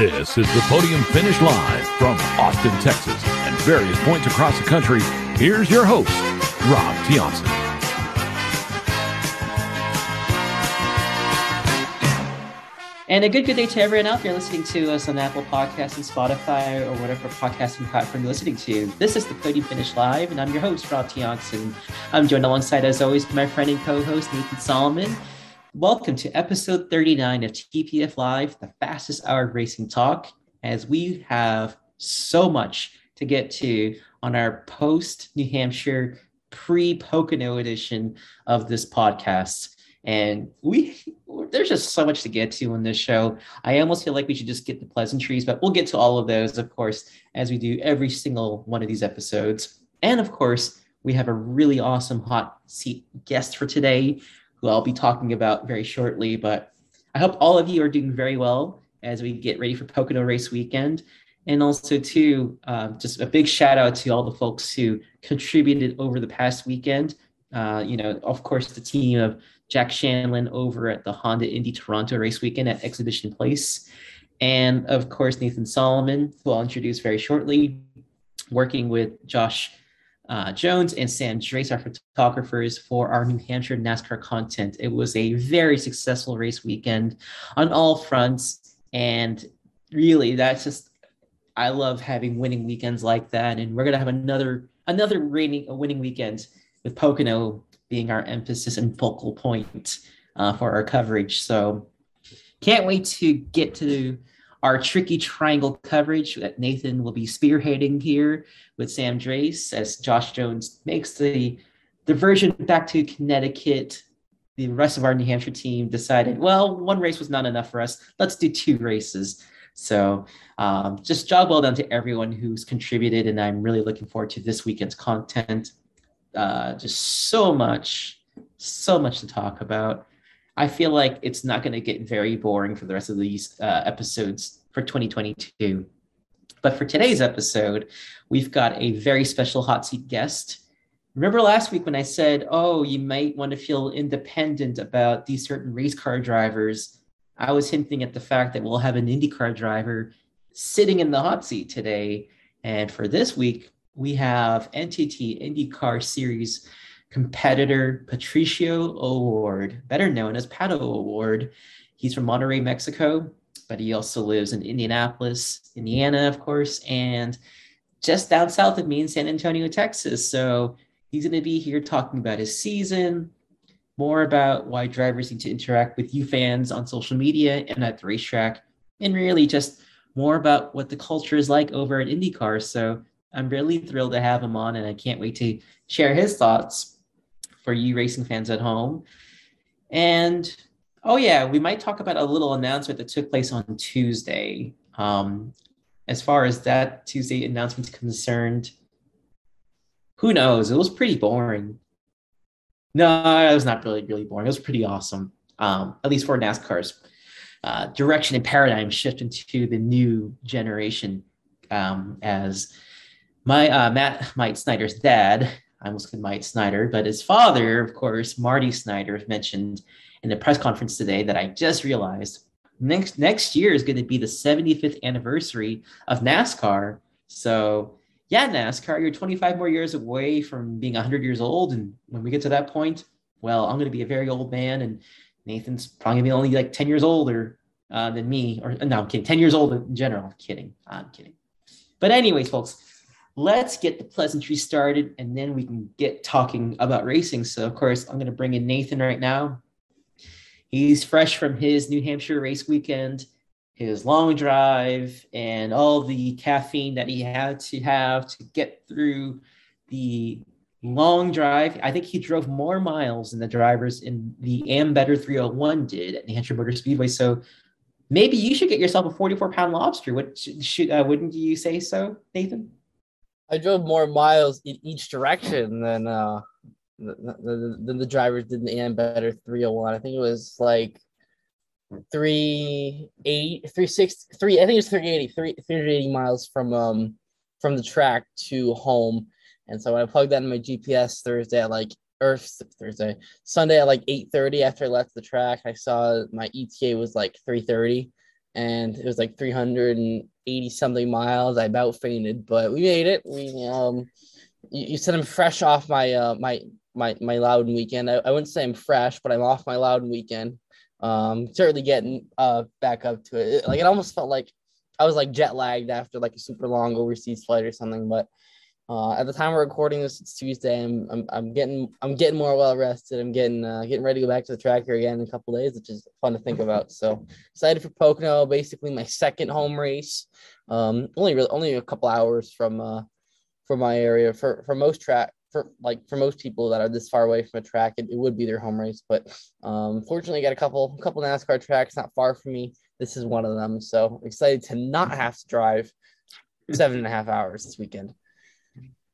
This is the Podium Finish Live from Austin, Texas, and various points across the country. Here's your host, Rob Tiongson. And a good good day to everyone out there listening to us on Apple Podcasts and Spotify or whatever podcasting platform you're listening to. This is the Podium Finish Live, and I'm your host, Rob Tiongson. I'm joined alongside, as always, my friend and co-host, Nathan Solomon. Welcome to episode 39 of TPF Live, the fastest hour racing talk, as we have so much to get to on our post New Hampshire pre Pocono edition of this podcast. And we there's just so much to get to on this show. I almost feel like we should just get the pleasantries, but we'll get to all of those, of course, as we do every single one of these episodes. And of course, we have a really awesome hot seat guest for today who I'll be talking about very shortly. But I hope all of you are doing very well as we get ready for Pocono Race Weekend. And also, too, uh, just a big shout out to all the folks who contributed over the past weekend. Uh, you know, of course, the team of Jack Shanlin over at the Honda Indy Toronto Race Weekend at Exhibition Place. And of course, Nathan Solomon, who I'll introduce very shortly, working with Josh uh, Jones and Sam Drace, our photographers, for our New Hampshire NASCAR content. It was a very successful race weekend on all fronts. And really, that's just, I love having winning weekends like that. And we're going to have another another winning, winning weekend with Pocono being our emphasis and focal point uh, for our coverage. So can't wait to get to our tricky triangle coverage that Nathan will be spearheading here with Sam Drace as Josh Jones makes the diversion back to Connecticut. The rest of our New Hampshire team decided, well, one race was not enough for us. Let's do two races. So um, just job well done to everyone who's contributed. And I'm really looking forward to this weekend's content. Uh, just so much, so much to talk about. I feel like it's not going to get very boring for the rest of these uh, episodes for 2022. But for today's episode, we've got a very special hot seat guest. Remember last week when I said, oh, you might want to feel independent about these certain race car drivers? I was hinting at the fact that we'll have an IndyCar driver sitting in the hot seat today. And for this week, we have NTT IndyCar Series competitor Patricio O'Ward, better known as Pato O'Ward. He's from Monterrey, Mexico, but he also lives in Indianapolis, Indiana, of course, and just down south of me in San Antonio, Texas. So he's going to be here talking about his season, more about why drivers need to interact with you fans on social media and at the racetrack, and really just more about what the culture is like over at IndyCar. So I'm really thrilled to have him on, and I can't wait to share his thoughts for you racing fans at home. And oh yeah, we might talk about a little announcement that took place on Tuesday. Um, as far as that Tuesday announcement is concerned, who knows? It was pretty boring. No, it was not really really boring. It was pretty awesome. Um, at least for NASCAR's uh, direction and paradigm shift into the new generation. Um, as my uh, Matt Mike Snyder's dad I almost said Mike Snyder, but his father, of course, Marty Snider, mentioned in the press conference today that I just realized next next year is going to be the 75th anniversary of NASCAR. So yeah, NASCAR, you're 25 more years away from being 100 years old, and when we get to that point, well, I'm going to be a very old man, and Nathan's probably going to be only like 10 years older uh, than me. Or no, I'm kidding, 10 years old in general. I'm kidding. I'm kidding. But anyways, folks, let's get the pleasantry started and then we can get talking about racing. So, of course, I'm going to bring in Nathan right now. He's fresh from his New Hampshire race weekend, his long drive, and all the caffeine that he had to have to get through the long drive. I think he drove more miles than the drivers in the Ambetter 301 did at New Hampshire Motor Speedway. So, maybe you should get yourself a 44 pound lobster. What should, uh, wouldn't you say so, Nathan? I drove more miles in each direction than uh than, the drivers did in the Ambetter 301. I think it was like three eight three six three I think it's 380 three, 380 miles from um from the track to home. And so when I plugged that in my GPS Thursday at like or Thursday, Sunday at like 8:30 after I left the track, I saw my ETA was like 3:30. and it was like 380 something miles. I about fainted, but we made it. We um, you, you said I'm fresh off my uh my my my Loudon weekend. I, I wouldn't say I'm fresh, but I'm off my Loudon weekend. Um, certainly getting uh back up to it. Like it almost felt like I was like jet lagged after like a super long overseas flight or something, but uh, at the time we're recording this, it's Tuesday. I'm, I'm, I'm getting I'm getting more well rested. I'm getting uh, getting ready to go back to the tracker again in a couple days, which is fun to think about. So excited for Pocono. Basically, my second home race. Um, only really, only a couple hours from uh, from my area. For for most track for like for most people that are this far away from a track, it, it would be their home race. But um, fortunately, I got a couple couple NASCAR tracks not far from me. This is one of them. So excited to not have to drive seven and a half hours this weekend.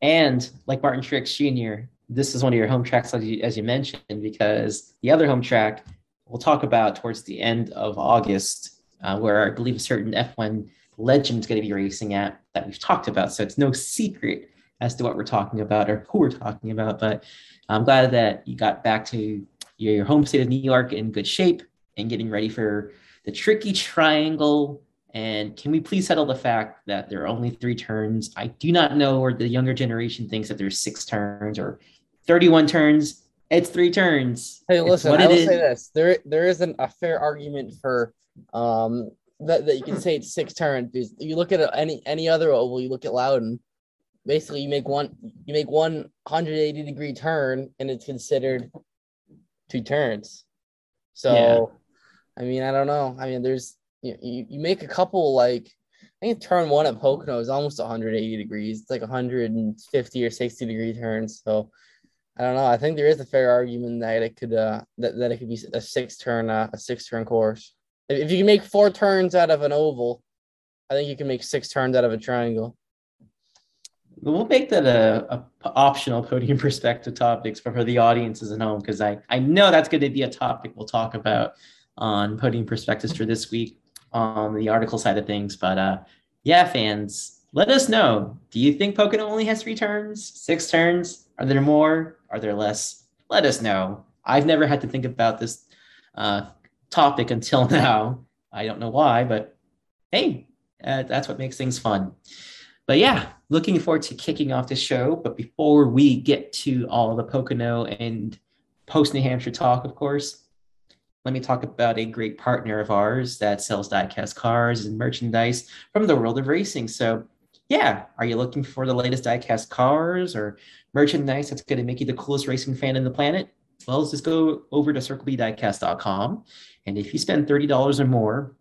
And like Martin Truex Jr., this is one of your home tracks, as you, as you mentioned, because the other home track we'll talk about towards the end of August, uh, where I believe a certain F1 legend is going to be racing at that we've talked about. So it's no secret as to what we're talking about or who we're talking about. But I'm glad that you got back to your home state of New York in good shape and getting ready for the tricky triangle and can we please settle the fact that there are only three turns? I do not know where the younger generation thinks that there's six turns or 31 turns. It's three turns. Hey, listen, I will is. say this. There there isn't a fair argument for um that, that you can say it's six turns because you look at any any other oval, you look at Loudon, basically you make one you make one 180 degree turn and it's considered two turns. So yeah. I mean, I don't know. I mean, there's you, you, make a couple like I think turn one at Pocono is almost 180 degrees. It's like 150 or 60 degree turns. So I don't know. I think there is a fair argument that it could uh that, that it could be a six turn uh, a six turn course. If, you can make four turns out of an oval, I think you can make six turns out of a triangle. We'll make that a, a optional podium perspective topics for, for the audiences at home because I, I know that's going to be a topic we'll talk about on podium perspectives for this week on the article side of things. But uh, yeah, fans, let us know. Do you think Pocono only has three turns, six turns? Are there more? Are there less? Let us know. I've never had to think about this uh, topic until now. I don't know why, but hey, uh, that's what makes things fun. But yeah, looking forward to kicking off the show. But before we get to all the Pocono and post New Hampshire talk, of course, let me talk about a great partner of ours that sells diecast cars and merchandise from the world of racing. So, yeah, are you looking for the latest diecast cars or merchandise that's going to make you the coolest racing fan in the planet? Well, just go over to circlebdiecast.com. And if you spend $30 or more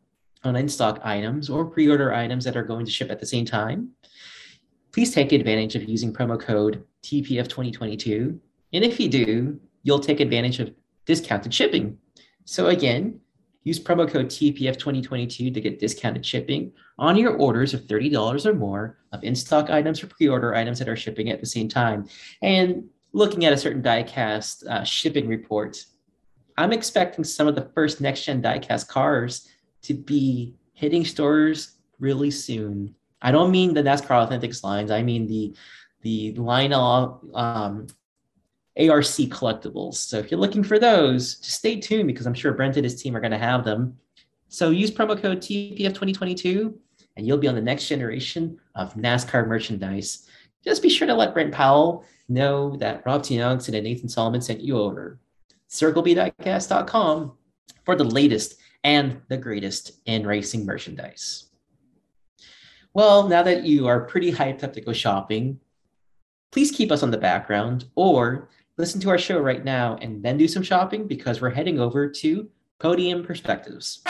on in stock items or pre order items that are going to ship at the same time, please take advantage of using promo code TPF2022. And if you do, you'll take advantage of discounted shipping so again, use promo code TPF2022 to get discounted shipping on your orders of $30 or more of in-stock items or pre-order items that are shipping at the same time. And looking at a certain diecast uh, shipping report, I'm expecting some of the first next-gen diecast cars to be hitting stores really soon. I don't mean the NASCAR Authentics lines. I mean the the Lionel um, ARC collectibles. So if you're looking for those, just stay tuned because I'm sure Brent and his team are going to have them. So use promo code TPF2022 and you'll be on the next generation of NASCAR merchandise. Just be sure to let Brent Powell know that Rob T. and Nathan Solomon sent you over. CircleBdiecast.com for the latest and the greatest in racing merchandise. Well, now that you are pretty hyped up to go shopping, please keep us on the background or listen to our show right now and then do some shopping because we're heading over to Podium Perspectives.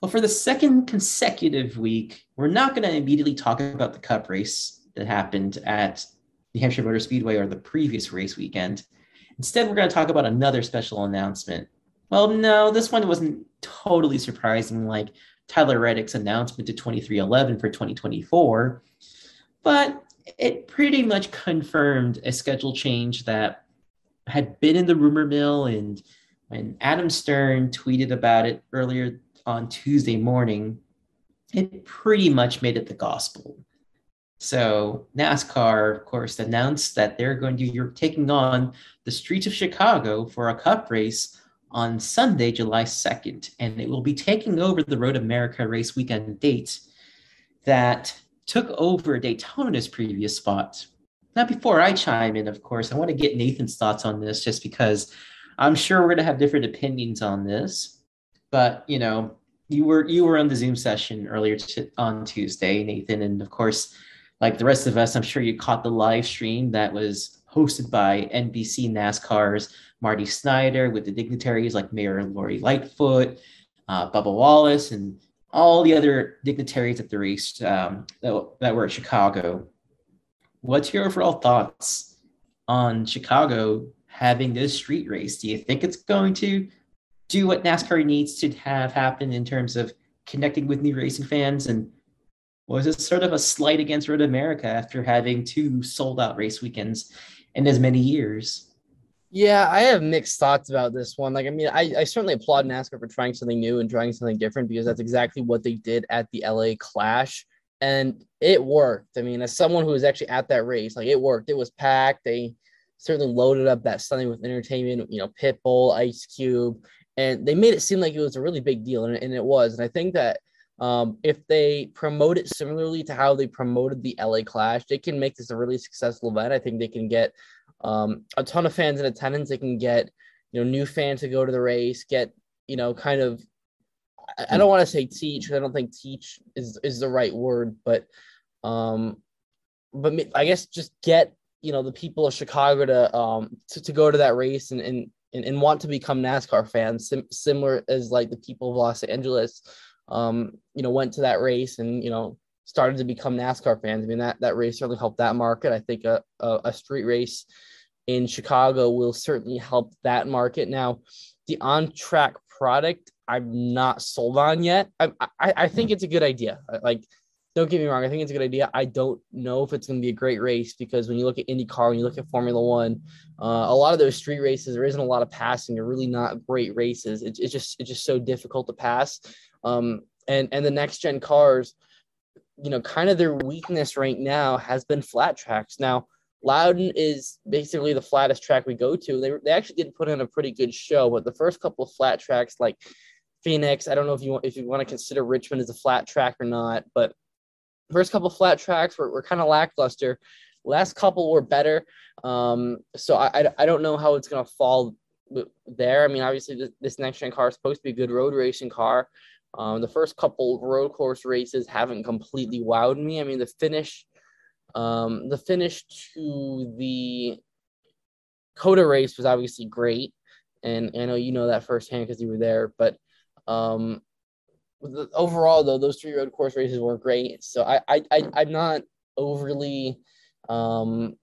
Well, for the second consecutive week, we're not going to immediately talk about the cup race that happened at New Hampshire Motor Speedway or the previous race weekend. Instead, we're going to talk about another special announcement. Well, no, this one wasn't totally surprising, like Tyler Reddick's announcement to 23XI for 2024, but it pretty much confirmed a schedule change that had been in the rumor mill. And when Adam Stern tweeted about it earlier on Tuesday morning, it pretty much made it the gospel. So NASCAR, of course, announced that they're going to you're taking on the streets of Chicago for a cup race on Sunday, July 2nd, and it will be taking over the Road America race weekend date that took over Daytona's previous spot. Now, before I chime in, of course, I want to get Nathan's thoughts on this just because I'm sure we're going to have different opinions on this. But, you know, you were you were on the Zoom session earlier t- on Tuesday, Nathan, and of course, like the rest of us, I'm sure you caught the live stream that was hosted by NBC NASCAR's Marty Snider with the dignitaries like Mayor Lori Lightfoot, uh, Bubba Wallace, and all the other dignitaries at the race um, that, that were at Chicago. What's your overall thoughts on Chicago having this street race? Do you think it's going to do what NASCAR needs to have happen in terms of connecting with new racing fans? And was it sort of a slight against Road America after having two sold out race weekends in as many years? Yeah, I have mixed thoughts about this one. Like, I mean, I, I certainly applaud NASCAR for trying something new and trying something different because that's exactly what they did at the LA Clash. And it worked. I mean, as someone who was actually at that race, like it worked. It was packed. They certainly loaded up that Sunday with entertainment, you know, Pitbull, Ice Cube, and they made it seem like it was a really big deal. And, and it was. And I think that um, if they promote it similarly to how they promoted the LA Clash, they can make this a really successful event. I think they can get um, a ton of fans in attendance. They can get you know new fans to go to the race. Get you know kind of I, I don't want to say teach. I don't think teach is is the right word, but um, but I guess just get you know the people of Chicago to um to, to go to that race and and and, and want to become NASCAR fans, sim- similar as like the people of Los Angeles, um, you know, went to that race and you know started to become NASCAR fans. I mean, that that race really helped that market. I think a, a, a street race in Chicago will certainly help that market. Now, the on track product, I'm not sold on yet. I, I, I think it's a good idea. Like, don't get me wrong. I think it's a good idea. I don't know if it's going to be a great race because when you look at IndyCar, when you look at Formula One, uh, a lot of those street races, there isn't a lot of passing. They're really not great races. It, it's just it's just so difficult to pass. Um, and and the next gen cars, you know, kind of their weakness right now has been flat tracks. Now, Loudon is basically the flattest track we go to. They, they actually did put in a pretty good show, but the first couple of flat tracks like Phoenix, I don't know if you want if you want to consider Richmond as a flat track or not, but first couple flat tracks were, were kind of lackluster. Last couple were better. Um, so I, I, I don't know how it's gonna fall there. I mean, obviously this, this next gen car is supposed to be a good road racing car. Um, the first couple road course races haven't completely wowed me. I mean, the finish, um, the finish to the COTA race was obviously great, and I know you know that firsthand because you were there. But um, the, overall, though, those three road course races were great. So I, I, I I'm not overly um,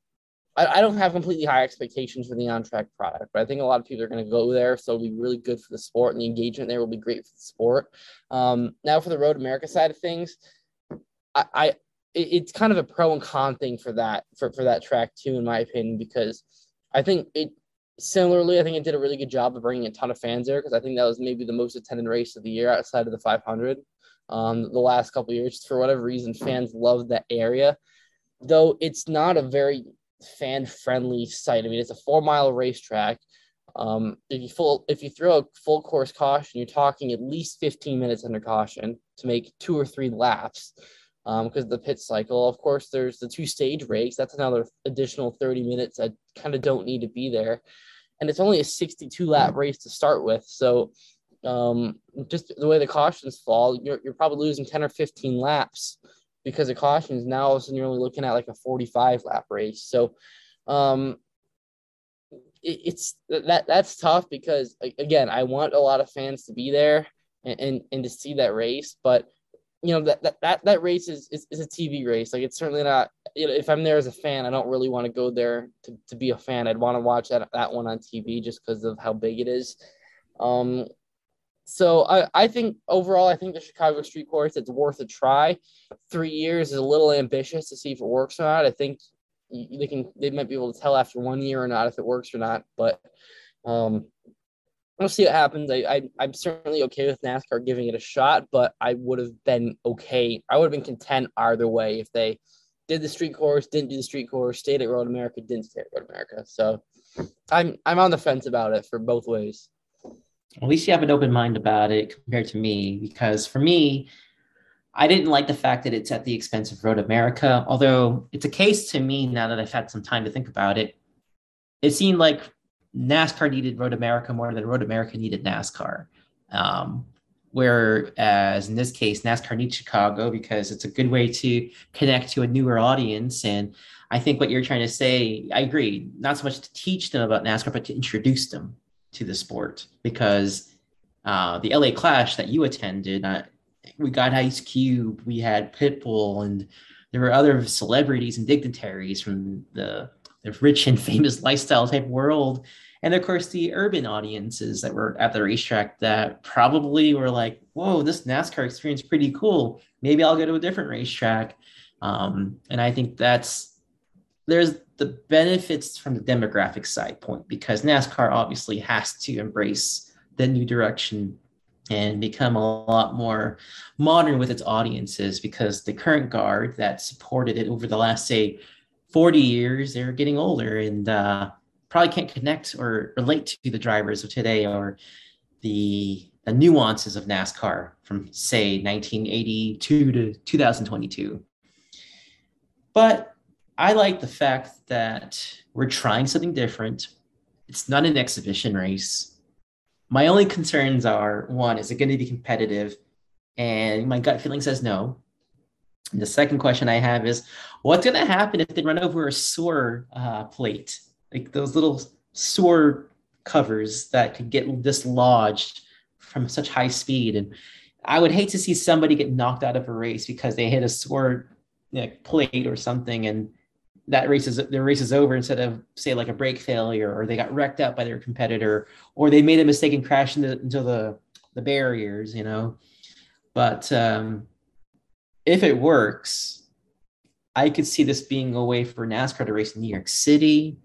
I, I don't have completely high expectations for the on track product, but I think a lot of people are going to go there. So it'll be really good for the sport, and the engagement there will be great for the sport. Um, now, for the Road America side of things, I, I it, it's kind of a pro and con thing for that for, for that track too, in my opinion, because I think it similarly, I think it did a really good job of bringing a ton of fans there because I think that was maybe the most attended race of the year outside of the 500. Um, the last couple years, for whatever reason, fans love that area, though it's not a very fan friendly site. I mean, it's a four mile racetrack. Um, if you full if you throw a full course caution, you're talking at least 15 minutes under caution to make two or three laps. Um, because the pit cycle, of course, there's the two stage breaks. That's another additional 30 minutes that kind of don't need to be there. And it's only a 62 lap race to start with. So um, just the way the cautions fall, you're, you're probably losing 10 or 15 laps because of cautions. Now all of a sudden you're only looking at like a 45 lap race. So um, it, it's that that's tough because again, I want a lot of fans to be there and, and, and to see that race, but you know that that that, that race is, is, is a TV race. Like it's certainly not. You know, if I'm there as a fan, I don't really want to go there to, to be a fan. I'd want to watch that that one on TV just because of how big it is. Um, so I, I think overall, I think the Chicago Street Course it's worth a try. Three years is a little ambitious to see if it works or not. I think they can they might be able to tell after one year or not if it works or not. But um, we'll see what happens. I, I I'm certainly okay with NASCAR giving it a shot, but I would have been okay. I would have been content either way if they did the street course, didn't do the street course, stayed at Road America, didn't stay at Road America. So I'm I'm on the fence about it for both ways. At least you have an open mind about it compared to me, because for me, I didn't like the fact that it's at the expense of Road America, although it's a case to me now that I've had some time to think about it. It seemed like NASCAR needed Road America more than Road America needed NASCAR. Um, whereas in this case, NASCAR needs Chicago because it's a good way to connect to a newer audience. And I think what you're trying to say, I agree, not so much to teach them about NASCAR, but to introduce them to the sport because uh, the LA Clash that you attended, uh, we got Ice Cube, we had Pitbull, and there were other celebrities and dignitaries from the, the rich and famous lifestyle type world. And of course, the urban audiences that were at the racetrack that probably were like, whoa, this NASCAR experience pretty cool. Maybe I'll go to a different racetrack. Um, and I think that's there's the benefits from the demographic side point because NASCAR obviously has to embrace the new direction and become a lot more modern with its audiences because the current guard that supported it over the last say 40 years they're getting older and uh, probably can't connect or relate to the drivers of today or the, the nuances of nascar from say 1982 to 2022 but i like the fact that we're trying something different it's not an exhibition race my only concerns are one, is it going to be competitive? And my gut feeling says no. And the second question I have is what's going to happen if they run over a sewer uh, plate, like those little sewer covers that could get dislodged from such high speed? And I would hate to see somebody get knocked out of a race because they hit a sewer you know, plate or something and that race is their race is over instead of say like a brake failure or they got wrecked out by their competitor or they made a mistake and crashed into, into the the barriers you know but um, if it works i could see this being a way for nascar to race in new york city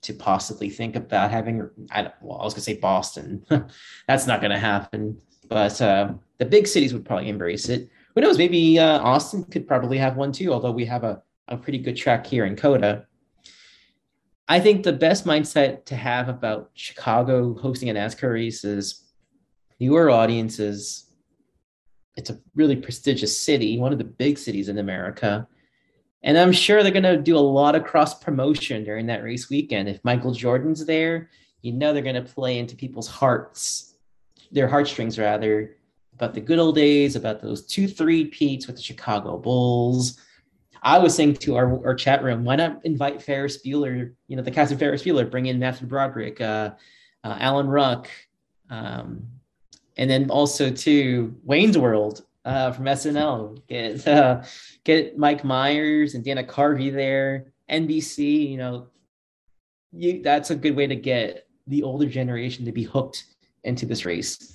to possibly think about having i don't well i was to say boston that's not going to happen but uh, the big cities would probably embrace it who knows maybe uh, austin could probably have one too although we have a a pretty good track here in COTA. I think the best mindset to have about Chicago hosting a NASCAR race is newer audiences. It's a really prestigious city, one of the big cities in America. And I'm sure they're going to do a lot of cross promotion during that race weekend. If Michael Jordan's there, you know they're going to play into people's hearts, their heartstrings rather, about the good old days, about those two three peats with the Chicago Bulls, I was saying to our, our chat room, why not invite Ferris Bueller, you know, the cast of Ferris Bueller, bring in Matthew Broderick, uh, uh, Alan Ruck, um, and then also to Wayne's World uh, from SNL. Get uh, get Mike Myers and Dana Carvey there. NBC, you know, you that's a good way to get the older generation to be hooked into this race.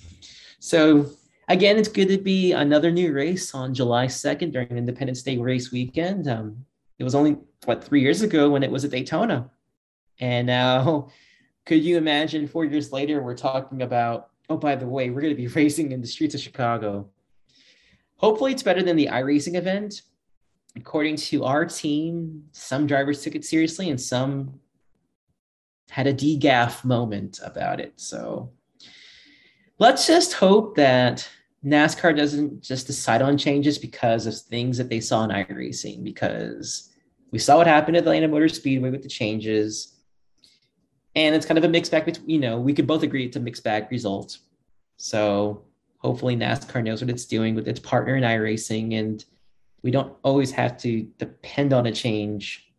So again, it's good to be another new race on July 2nd during Independence Day race weekend. Um, it was only, what, three years ago when it was at Daytona. And now, could you imagine four years later, we're talking about, oh, by the way, we're going to be racing in the streets of Chicago. Hopefully, it's better than the iRacing event. According to our team, some drivers took it seriously and some had a DGAF moment about it. So let's just hope that NASCAR doesn't just decide on changes because of things that they saw in iRacing, because we saw what happened at Atlanta Motor Speedway with the changes. And it's kind of a mixed bag between, you know, we could both agree it's a mixed bag result. So hopefully NASCAR knows what it's doing with its partner in iRacing. And we don't always have to depend on a change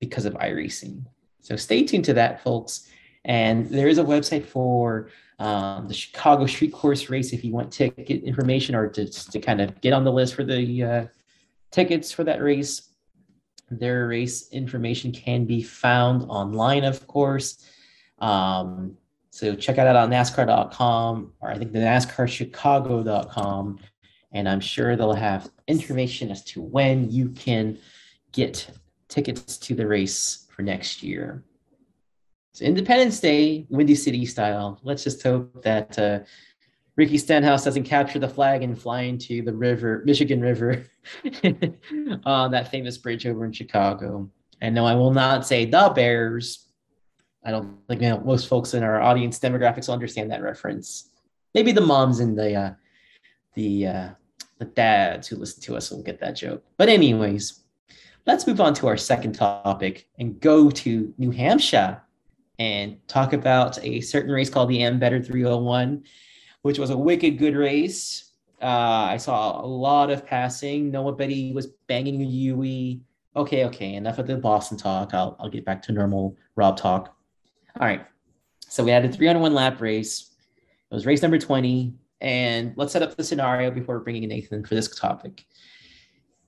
because of iRacing. So stay tuned to that, folks. And there is a website for um, the Chicago Street Course race if you want ticket information or to, to kind of get on the list for the uh, tickets for that race. Their race information can be found online, of course. Um, so check it out on NASCAR.com or I think the NASCARChicago.com. And I'm sure they'll have information as to when you can get tickets to the race for next year. So Independence Day, Windy City style. Let's just hope that uh, Ricky Stenhouse doesn't capture the flag and fly into the river, Michigan River, on that famous bridge over in Chicago. And no, I will not say the Bears. I don't think you know, most folks in our audience demographics will understand that reference. Maybe the moms and the uh, the uh, the dads who listen to us will get that joke. But anyways, let's move on to our second topic and go to New Hampshire and talk about a certain race called the Ambetter 301 which was a wicked good race. Uh, I saw a lot of passing. Nobody was banging a Yui. Okay, okay, enough of the Boston talk. I'll, I'll get back to normal Rob talk. All right. So we had a 301 lap race. It was race number 20. And let's set up the scenario before bringing in Nathan for this topic.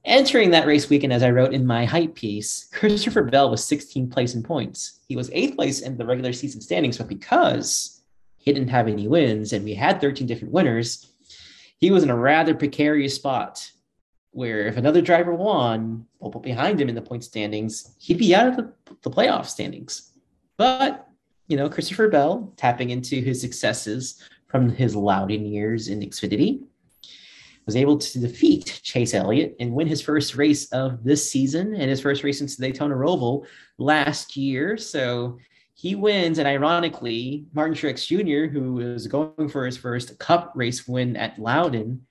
Entering that race weekend, as I wrote in my hype piece, Christopher Bell was 16th place in points. He was eighth place in the regular season standings, but because he didn't have any wins, and we had 13 different winners. He was in a rather precarious spot where if another driver won, well, behind him in the point standings, he'd be out of the, the playoff standings. But, you know, Christopher Bell tapping into his successes from his Loudon years in Xfinity was able to defeat Chase Elliott and win his first race of this season and his first race since the Daytona Roval last year. So he wins, and ironically, Martin Truex Jr., who is going for his first Cup race win at Loudon,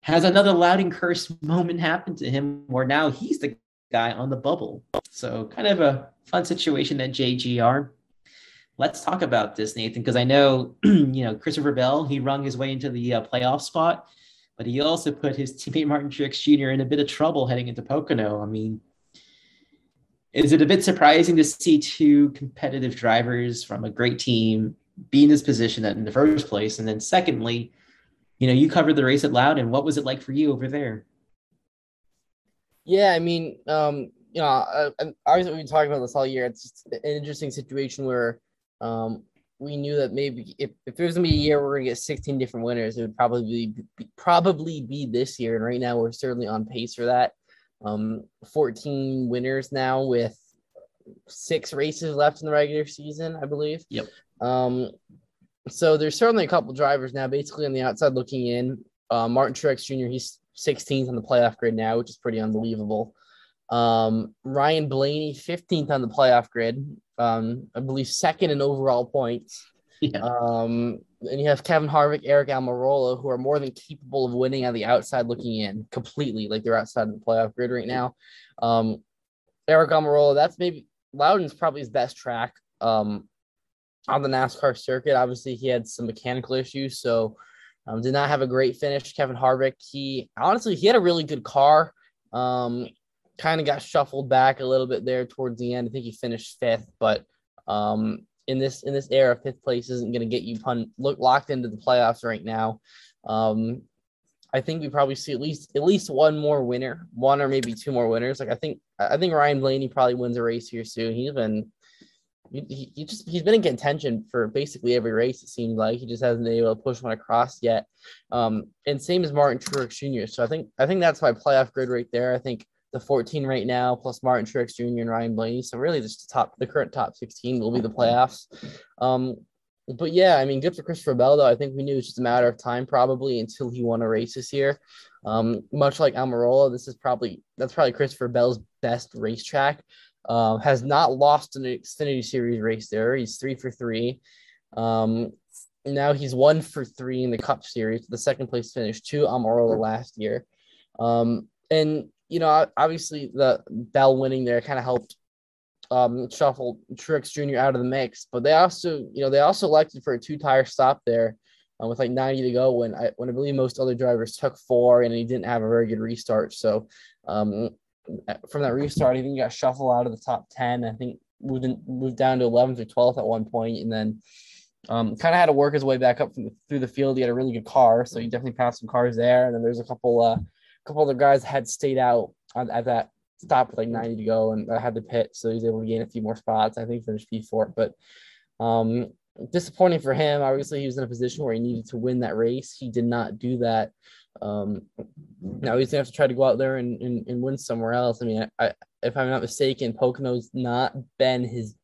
has another Loudon curse moment happen to him, where now he's the guy on the bubble. So, kind of a fun situation at JGR. Let's talk about this, Nathan, because I know you know Christopher Bell. He rung his way into the uh, playoff spot, but he also put his teammate Martin Truex Jr. in a bit of trouble heading into Pocono. I mean, is it a bit surprising to see two competitive drivers from a great team be in this position in the first place? And then secondly, you know, you covered the race at Loudon. What was it like for you over there? Yeah, I mean, um, you know, uh, obviously we've been talking about this all year. It's an interesting situation where um, we knew that maybe if, if there's gonna be a year we're gonna get 16 different winners, it would probably be probably be this year. And right now we're certainly on pace for that um, 14 winners now with six races left in the regular season, I believe. Yep. Um, so there's certainly a couple drivers now, basically on the outside looking in. Uh, Martin Truex Jr. He's 16th on the playoff grid now, which is pretty unbelievable. Um, Ryan Blaney 15th on the playoff grid. Um, I believe second in overall points. Yeah. Um, and you have Kevin Harvick, Aric Almirola, who are more than capable of winning on the outside looking in completely. Like they're outside of the playoff grid right now. Um, Aric Almirola, that's maybe Loudon's probably his best track um, on the NASCAR circuit. Obviously, he had some mechanical issues, so um, did not have a great finish. Kevin Harvick, he honestly he had a really good car. Um, kind of got shuffled back a little bit there towards the end. I think he finished fifth, but um, in this in this era, fifth place isn't going to get you pun look locked into the playoffs right now. Um, I think we probably see at least at least one more winner, one or maybe two more winners. Like I think I think Ryan Blaney probably wins a race here soon. He's been he, he just he's been in contention for basically every race. It seems like he just hasn't been able to push one across yet. Um, and same as Martin Truex Jr. So I think I think that's my playoff grid right there. I think the 14 right now, plus Martin Truex Jr. and Ryan Blaney. So really, just the top, the current top 16 will be the playoffs. Um, but yeah, I mean, good for Christopher Bell though. I think we knew it's just a matter of time probably until he won a race this year. Um, much like Almirola, this is probably that's probably Christopher Bell's best racetrack. Uh, has not lost an Xfinity Series race there. He's three for three. Um, now he's one for three in the Cup Series, the second place finish to Almirola last year. Um, and you know, obviously the Bell winning there kind of helped um, shuffle Truex Jr. out of the mix, but they also, you know, they also elected for a two tire stop there uh, with like 90 to go when I when I believe most other drivers took four and he didn't have a very good restart. So um, from that restart, I think he got shuffled out of the top 10. I think moved in, moved down to 11th or 12th at one point, and then um, kind of had to work his way back up the, through the field. He had a really good car, so he definitely passed some cars there. And then there's a couple uh, couple other guys had stayed out on, at that stop with like 90 to go and I had the pit, so he was able to gain a few more spots. I think finished P4, but um, disappointing for him. Obviously, he was in a position where he needed to win that race. He did not do that. Um, now he's gonna have to try to go out there and, and, and win somewhere else. I mean, I, if I'm not mistaken, Pocono's not been his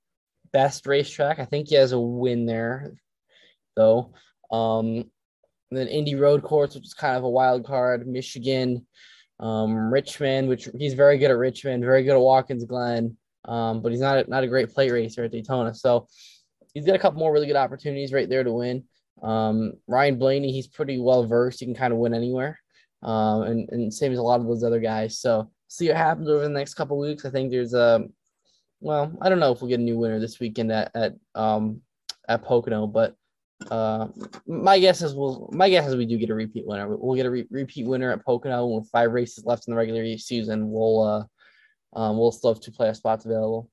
best racetrack. I think he has a win there, though. Um, And then Indy Road Course, which is kind of a wild card. Michigan, um, Richmond, which he's very good at Richmond, very good at Watkins Glen, um, but he's not a, not a great plate racer at Daytona. So he's got a couple more really good opportunities right there to win. Um, Ryan Blaney, he's pretty well versed. He can kind of win anywhere, um, and and same as a lot of those other guys. So see what happens over the next couple weeks. I think there's a, well, I don't know if we'll get a new winner this weekend at at um at Pocono, but uh, my guess is we'll my guess is we do get a repeat winner. We'll get a re- repeat winner at Pocono with five races left in the regular season. We'll uh, um, we'll still have two playoff spots available.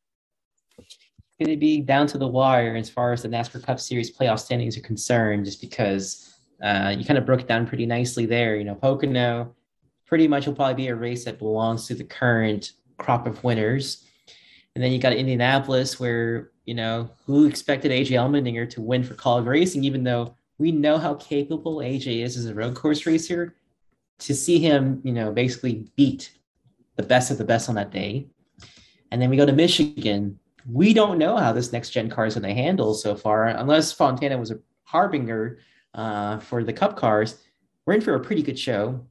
It's Going to be down to the wire as far as the NASCAR Cup Series playoff standings are concerned, just because uh, you kind of broke it down pretty nicely there. You know, Pocono pretty much will probably be a race that belongs to the current crop of winners. And then you got Indianapolis, where you know who expected AJ Allmendinger to win for Kaulig Racing, even though we know how capable AJ is as a road course racer. To see him, you know, basically beat the best of the best on that day. And then we go to Michigan. We don't know how this next gen car is going to handle so far, unless Fontana was a harbinger uh, for the Cup cars. We're in for a pretty good show.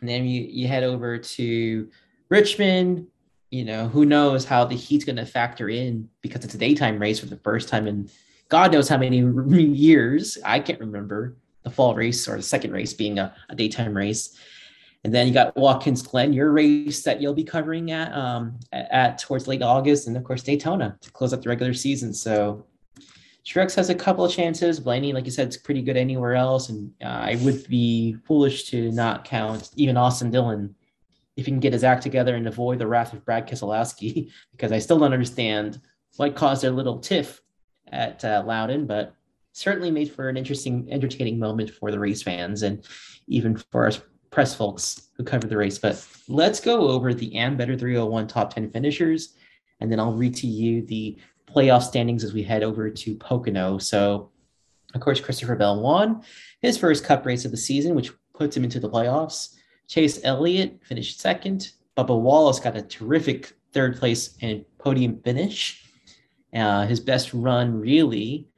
And then you, you head over to Richmond, you know, who knows how the heat's going to factor in because it's a daytime race for the first time in God knows how many years. I can't remember the fall race or the second race being a, a daytime race. And then you got Watkins Glen, your race that you'll be covering at, um, at, at towards late August, and of course Daytona to close up the regular season. So Truex has a couple of chances. Blaney, like you said, is pretty good anywhere else, and uh, I would be foolish to not count even Austin Dillon if he can get his act together and avoid the wrath of Brad Keselowski, because I still don't understand what caused their little tiff at uh, Loudon, but certainly made for an interesting, entertaining moment for the race fans and even for us press folks who covered the race. But let's go over the Ambetter 301 top 10 finishers, and then I'll read to you the playoff standings as we head over to Pocono. So, of course, Christopher Bell won his first cup race of the season, which puts him into the playoffs. Chase Elliott finished second. Bubba Wallace got a terrific third place and podium finish. Uh, his best run, really,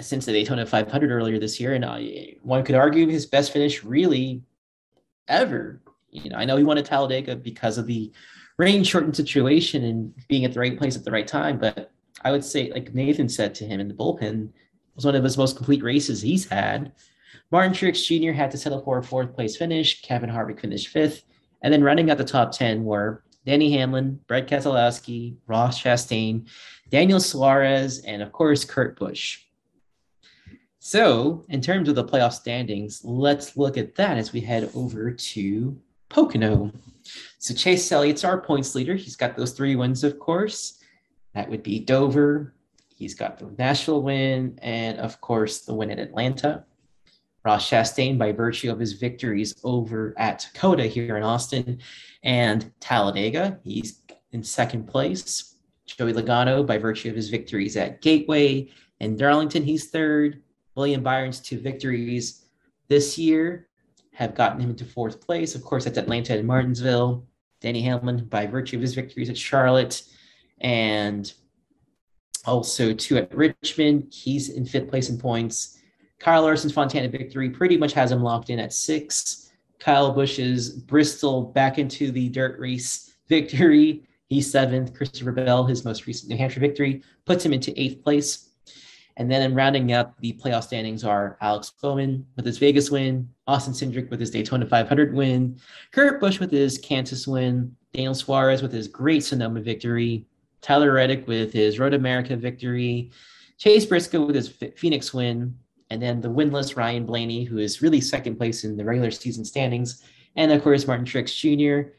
since the Daytona 500 earlier this year. And uh, one could argue his best finish, really, ever. You know, I know he won at Talladega because of the rain shortened situation and being at the right place at the right time. But I would say, like Nathan said to him in the bullpen, it was one of his most complete races he's had. Martin Truex Jr. had to settle for a fourth place finish. Kevin Harvick finished fifth. And then running out the top 10 were Denny Hamlin, Brett Keselowski, Ross Chastain, Daniel Suarez, and of course, Kurt Busch. So, in terms of the playoff standings, let's look at that as we head over to Pocono. So, Chase Elliott's our points leader. He's got those three wins, of course. That would be Dover. He's got the Nashville win, and of course, the win at Atlanta. Ross Chastain by virtue of his victories over at COTA here in Austin and Talladega. He's in second place. Joey Logano by virtue of his victories at Gateway and Darlington, he's third. William Byron's two victories this year have gotten him into fourth place. Of course, that's Atlanta and Martinsville. Danny Hamlin by virtue of his victories at Charlotte and also two at Richmond. He's in fifth place in points. Kyle Larson's Fontana victory pretty much has him locked in at six. Kyle Busch's Bristol back into the dirt race victory. He's seventh. Christopher Bell, his most recent New Hampshire victory, puts him into eighth place. And then in rounding up the playoff standings are Alex Bowman with his Vegas win, Austin Cindric with his Daytona 500 win, Kurt Busch with his Kansas win, Daniel Suarez with his great Sonoma victory, Tyler Reddick with his Road America victory, Chase Briscoe with his Phoenix win, and then the winless Ryan Blaney, who is really second place in the regular season standings, and of course Martin Truex Jr.,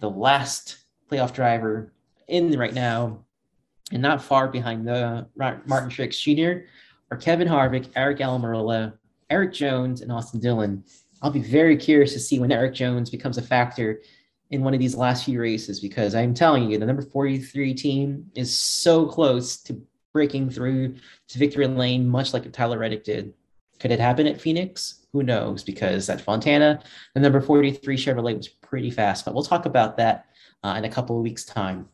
the last playoff driver in right now, and not far behind the Martin Truex Jr. are Kevin Harvick, Aric Almirola, Erik Jones, and Austin Dillon. I'll be very curious to see when Erik Jones becomes a factor in one of these last few races because I'm telling you, the number 43 team is so close to breaking through to victory lane, much like Tyler Reddick did. Could it happen at Phoenix? Who knows? Because at Fontana, the number 43 Chevrolet was pretty fast, but we'll talk about that uh, in a couple of weeks' time.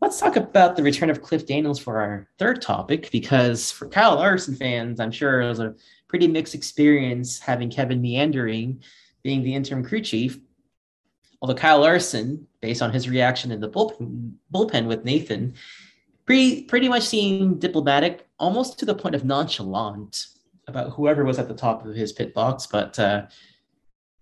Let's talk about the return of Cliff Daniels for our third topic, because for Kyle Larson fans, I'm sure it was a pretty mixed experience having Kevin Meendering, being the interim crew chief. Although Kyle Larson, based on his reaction in the bullpen, bullpen with Nathan, pretty pretty much seemed diplomatic, almost to the point of nonchalant about whoever was at the top of his pit box. But uh,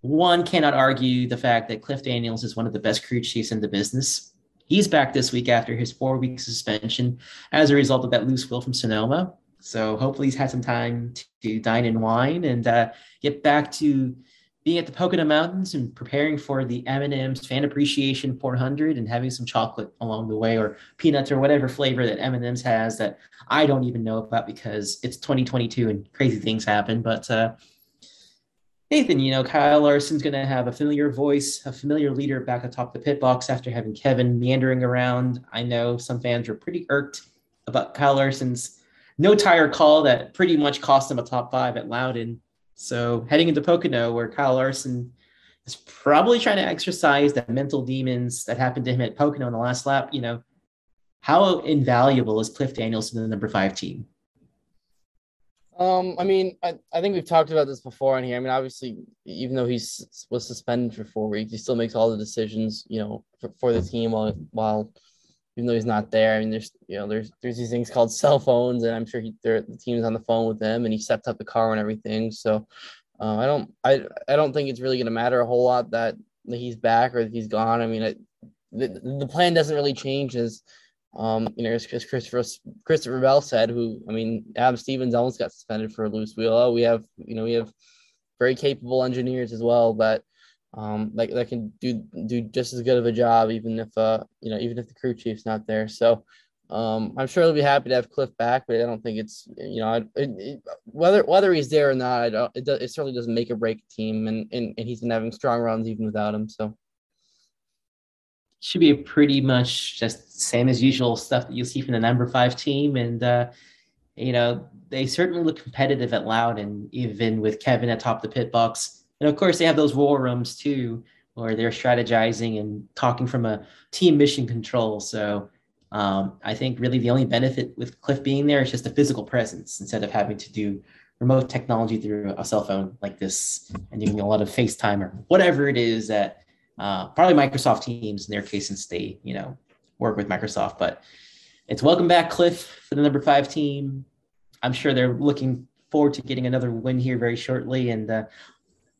one cannot argue the fact that Cliff Daniels is one of the best crew chiefs in the business. He's back this week after his four week suspension as a result of that loose wheel from Sonoma. So hopefully he's had some time to dine and wine and uh, get back to being at the Pocono Mountains and preparing for the M&M's Fan Appreciation 400 and having some chocolate along the way or peanuts or whatever flavor that M&M's has that I don't even know about because it's 2022 and crazy things happen. But uh, Nathan, you know, Kyle Larson's going to have a familiar voice, a familiar leader back atop the pit box after having Kevin Meendering around. I know some fans are pretty irked about Kyle Larson's no tire call that pretty much cost him a top five at Loudon. So heading into Pocono, where Kyle Larson is probably trying to exercise the mental demons that happened to him at Pocono in the last lap, you know, how invaluable is Cliff Daniels to the number five team? Um, I mean, I, I think we've talked about this before in here. I mean, obviously, even though he's was suspended for four weeks, he still makes all the decisions, you know, for, for the team while while even though he's not there. I mean, there's you know there's there's these things called cell phones, and I'm sure he the team's on the phone with him, and he sets up the car and everything. So uh, I don't I I don't think it's really going to matter a whole lot that, that he's back or he's gone. I mean, it, the the plan doesn't really change as um you know as, as Christopher Christopher Bell said, who I mean Adam Stevens almost got suspended for a loose wheel. Oh, we have you know we have very capable engineers as well but um, like that can do do just as good of a job, even if uh you know even if the crew chief's not there. So um, I'm sure they'll be happy to have Cliff back, but I don't think it's you know it, it, whether whether he's there or not. I don't, it, it certainly doesn't make or break a team, and, and and he's been having strong runs even without him. So should be pretty much just same as usual stuff that you see from the number five team, and uh, you know they certainly look competitive at Loud, and even with Kevin atop the pit box and of course, they have those war rooms too, where they're strategizing and talking from a team mission control. So um, I think really the only benefit with Cliff being there is just a physical presence instead of having to do remote technology through a cell phone like this and doing a lot of FaceTime or whatever it is that uh, probably Microsoft Teams in their case, since they you know work with Microsoft. But it's welcome back, Cliff, for the number five team. I'm sure they're looking forward to getting another win here very shortly, and uh,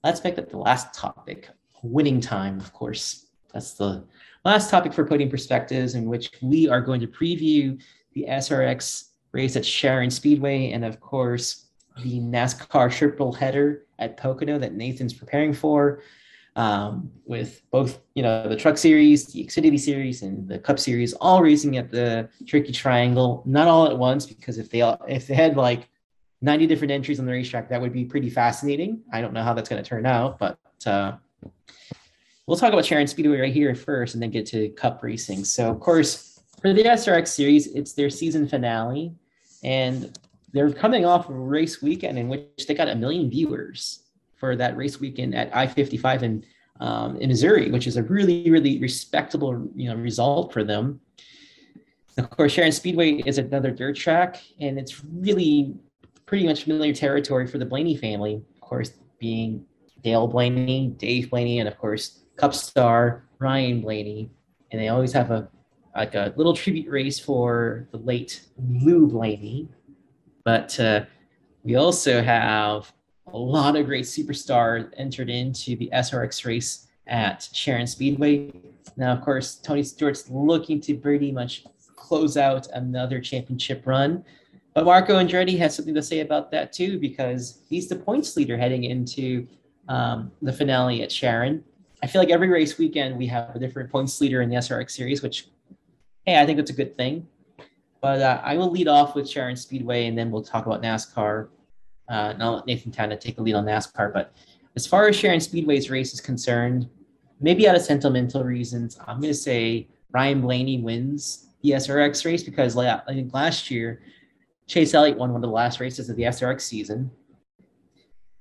let's pick up the last topic winning time, of course. That's the last topic for podium perspectives, in which we are going to preview the SRX race at Sharon Speedway and, of course, the NASCAR triple header at Pocono that Nathan's preparing for. Um, with both, you know, the Truck Series, the Xfinity Series, and the Cup Series, all racing at the Tricky Triangle, not all at once, because if they all, if they had like 90 different entries on the racetrack. That would be pretty fascinating. I don't know how that's going to turn out, but uh, we'll talk about Sharon Speedway right here first and then get to Cup racing. So, of course, for the SRX series, it's their season finale, and they're coming off a race weekend in which they got a million viewers for that race weekend at I 55 in, um, in Missouri, which is a really, really respectable you know, result for them. Of course, Sharon Speedway is another dirt track, and it's really pretty much familiar territory for the Blaney family, of course, being Dale Blaney, Dave Blaney, and of course, Cup star Ryan Blaney. And they always have a like a little tribute race for the late Lou Blaney. But uh, we also have a lot of great superstars entered into the SRX race at Sharon Speedway. Now, of course, Tony Stewart's looking to pretty much close out another championship run. But Marco Andretti has something to say about that too, because he's the points leader heading into um, the finale at Sharon. I feel like every race weekend we have a different points leader in the SRX series, which, hey, I think that's a good thing. But uh, I will lead off with Sharon Speedway, and then we'll talk about NASCAR. Uh, and I'll let Nathan of take the lead on NASCAR. But as far as Sharon Speedway's race is concerned, maybe out of sentimental reasons, I'm going to say Ryan Blaney wins the SRX race because I think last year Chase Elliott won one of the last races of the SRX season.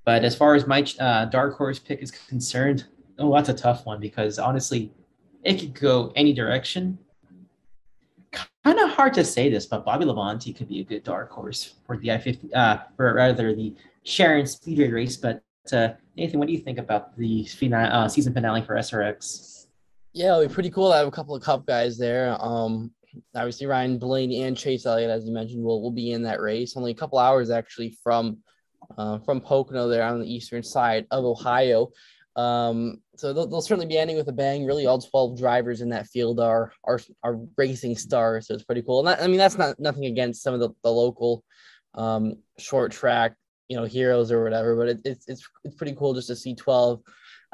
But as far as my uh, dark horse pick is concerned, oh, that's a tough one because honestly, it could go any direction. Kind of hard to say this, but Bobby Labonte could be a good dark horse for the I fifty, uh, for rather the Sharon Speedway race. But uh, Nathan, what do you think about the finale, uh, season finale for SRX? Yeah, it'll be pretty cool to have a couple of Cup guys there. Um, obviously Ryan Blaney and Chase Elliott, as you mentioned, will will be in that race. Only a couple hours actually from uh, from Pocono there on the eastern side of Ohio. Um, so they'll, they'll, certainly be ending with a bang. Really, all 12 drivers in that field are are, are racing stars, so it's pretty cool. And that, I mean, that's not nothing against some of the, the local um, short track, you know, heroes or whatever, but it, it's it's it's pretty cool just to see 12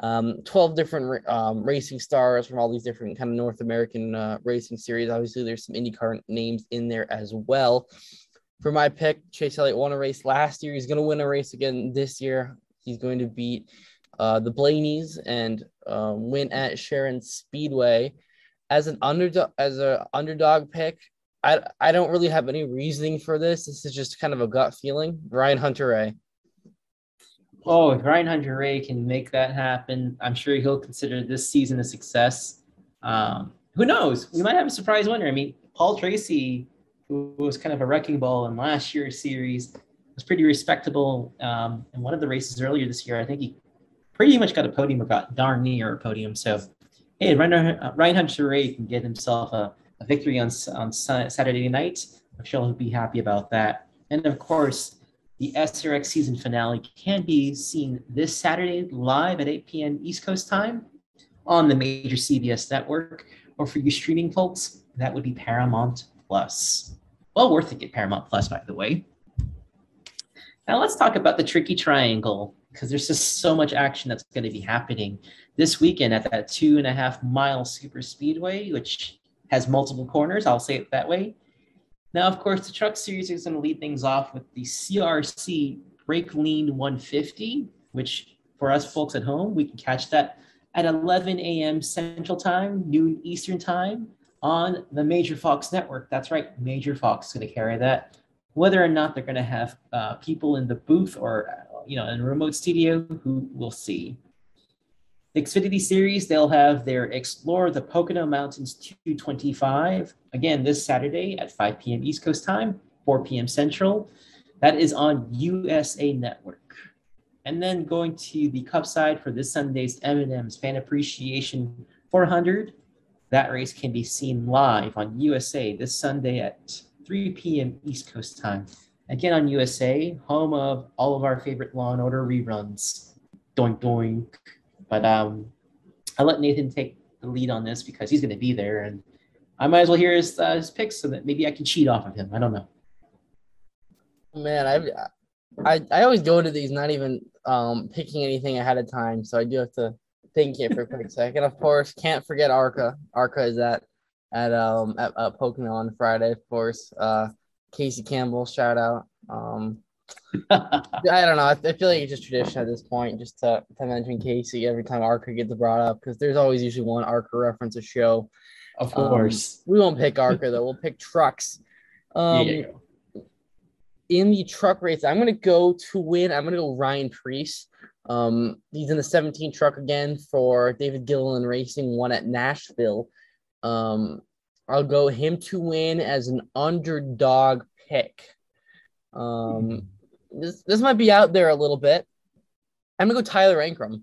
um, 12 different um, racing stars from all these different kind of North American uh, racing series. Obviously, there's some IndyCar names in there as well. For my pick, Chase Elliott won a race last year. He's going to win a race again this year. He's going to beat uh, the Blaneys and uh, win at Sharon Speedway as an underdog. As a underdog pick, I I don't really have any reasoning for this. This is just kind of a gut feeling. Ryan Hunter-Reay. Oh, if Ryan Hunter-Reay can make that happen, I'm sure he'll consider this season a success. Um, who knows? We might have a surprise winner. I mean, Paul Tracy, who was kind of a wrecking ball in last year's series, was pretty respectable um, in one of the races earlier this year. I think he pretty much got a podium or got darn near a podium. So, hey, Ryan, uh, Ryan Hunter-Reay can get himself a, a victory on, on Saturday night. I'm sure he'll be happy about that. And of course, the SRX season finale can be seen this Saturday live at 8 p.m. East Coast time on the major CBS network. Or for you streaming folks, that would be Paramount Plus. Well worth it, get Paramount Plus, by the way. Now let's talk about the tricky triangle because there's just so much action that's going to be happening this weekend at that two and a half mile super speedway, which has multiple corners. I'll say it that way. Now, of course, the truck series is going to lead things off with the CRC Brakleen 150, which for us folks at home, we can catch that at 11 a.m. Central Time, noon Eastern Time on the Major Fox Network. That's right, Major Fox is going to carry that. Whether or not they're going to have uh, people in the booth or you know, in a remote studio, who will see. The Xfinity Series, they'll have their Explore the Pocono Mountains 225, again, this Saturday at 5 p.m. East Coast time, 4 p.m. Central. That is on USA Network. And then going to the Cup side for this Sunday's M&M's Fan Appreciation 400, that race can be seen live on USA this Sunday at 3 p.m. East Coast time. Again on USA, home of all of our favorite Law and Order reruns. Doink doink. But um, I'll let Nathan take the lead on this because he's going to be there, and I might as well hear his uh, his picks so that maybe I can cheat off of him. I don't know. Man, I I I always go to these not even um picking anything ahead of time, so I do have to think it for a quick second. Of course, can't forget Arca. Arca is at at um at, at Pocono on Friday, of course. Uh, Casey Campbell, shout out. Um, I don't know. I, I, feel like it's just tradition at this point, just to, to mention Casey every time Arca gets brought up because there's always usually one Arca reference a show. Of um, course, um, we won't pick Arca though. We'll pick trucks. Um, yeah, in the truck race, I'm gonna go to win. I'm gonna go Ryan Preece. Um, he's in the 17 truck again for David Gilliland Racing, one at Nashville. Um, I'll go him to win as an underdog pick. Um, this this might be out there a little bit. I'm gonna go Tyler Ankrum.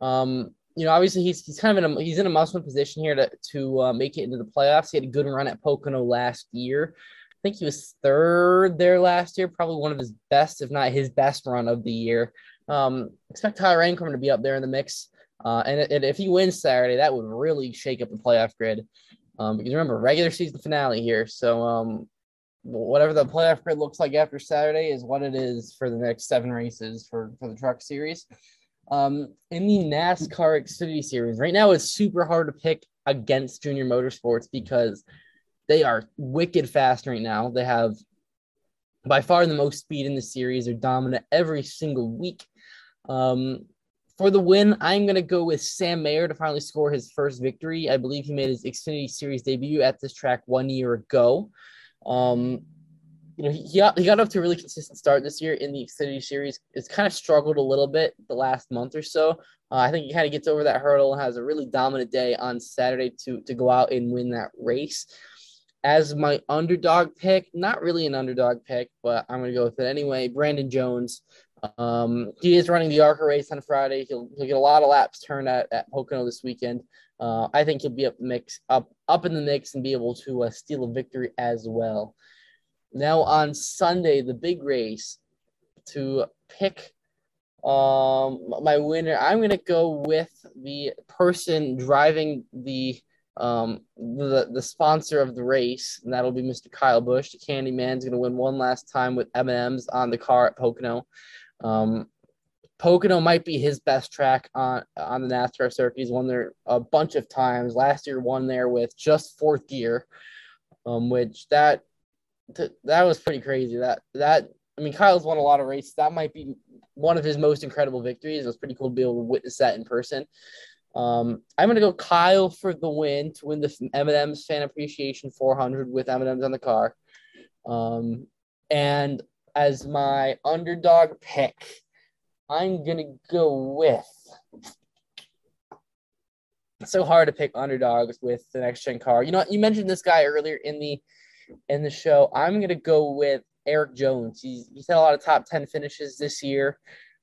Um, you know, obviously he's he's kind of in a he's in a must-win position here to to uh, make it into the playoffs. He had a good run at Pocono last year. I think he was third there last year, probably one of his best, if not his best run of the year. Um, expect Tyler Ankrum to be up there in the mix. Uh, and, and if he wins Saturday, that would really shake up the playoff grid. Um, because remember, regular season finale here. So um, whatever the playoff grid looks like after Saturday is what it is for the next seven races for, for the truck series. Um, in the NASCAR Xfinity series, right now it's super hard to pick against Junior Motorsports because they are wicked fast right now. They have by far the most speed in the series. They're dominant every single week. Um, for the win, I'm going to go with Sam Mayer to finally score his first victory. I believe he made his Xfinity Series debut at this track one year ago. Um, you know, he, he got, up to a really consistent start this year in the Xfinity Series. It's kind of struggled a little bit the last month or so. Uh, I think he kind of gets over that hurdle and has a really dominant day on Saturday to, to go out and win that race. As my underdog pick, not really an underdog pick, but I'm going to go with it anyway. Brandon Jones Um, he is running the ARCA race on Friday. He'll, he'll get a lot of laps turned at, at Pocono this weekend. Uh, I think he'll be up mix up up in the mix and be able to uh, steal a victory as well. Now on Sunday, the big race to pick um, my winner. I'm gonna go with the person driving the um the the sponsor of the race, and that'll be Mr. Kyle Busch. The Candy Candyman's gonna win one last time with M&M's on the car at Pocono. Um, Pocono might be his best track on on the NASCAR circuit. He's won there a bunch of times. Last year, won there with just fourth gear, um, which that that was pretty crazy. That that I mean, Kyle's won a lot of races. That might be one of his most incredible victories. It was pretty cool to be able to witness that in person. Um, I'm gonna go Kyle for the win to win the M&M's Fan Appreciation 400 with M&M's on the car. Um, and as my underdog pick, I'm gonna go with. It's so hard to pick underdogs with the next gen car. You know, you mentioned this guy earlier in the in the show. I'm gonna go with Erik Jones. He's he's had a lot of top ten finishes this year.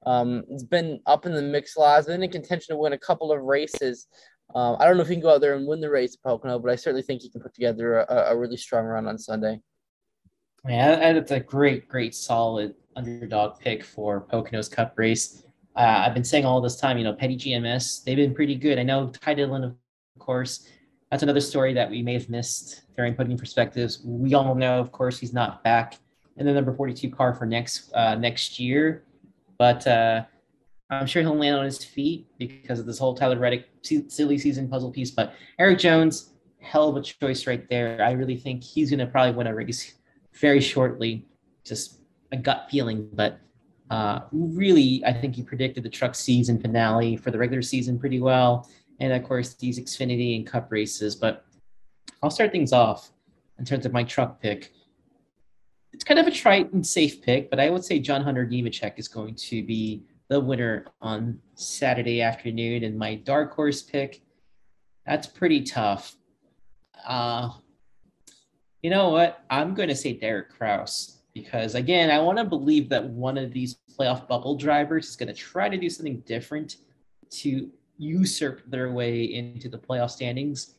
Um, he's been up in the mix a lot. He's been in contention to win a couple of races. Um, I don't know if he can go out there and win the race at Pocono, but I certainly think he can put together a, a really strong run on Sunday. Yeah, that's a great, great, solid underdog pick for Pocono's Cup race. Uh, I've been saying all this time, you know, Petty GMS, they've been pretty good. I know Ty Dillon, of course, that's another story that we may have missed during podium perspectives. We all know, of course, he's not back in the number 42 car for next uh, next year, but uh, I'm sure he'll land on his feet because of this whole Tyler Reddick silly season puzzle piece. But Erik Jones, hell of a choice right there. I really think he's going to probably win a race very shortly. Just a gut feeling, but uh, really, I think he predicted the truck season finale for the regular season pretty well, and of course these Xfinity and Cup races. But I'll start things off in terms of my truck pick. It's kind of a trite and safe pick, but I would say John Hunter Nemechek is going to be the winner on Saturday afternoon. And my dark horse pick, that's pretty tough. Uh, you know what? I'm going to say Derek Kraus because, again, I want to believe that one of these playoff bubble drivers is going to try to do something different to usurp their way into the playoff standings.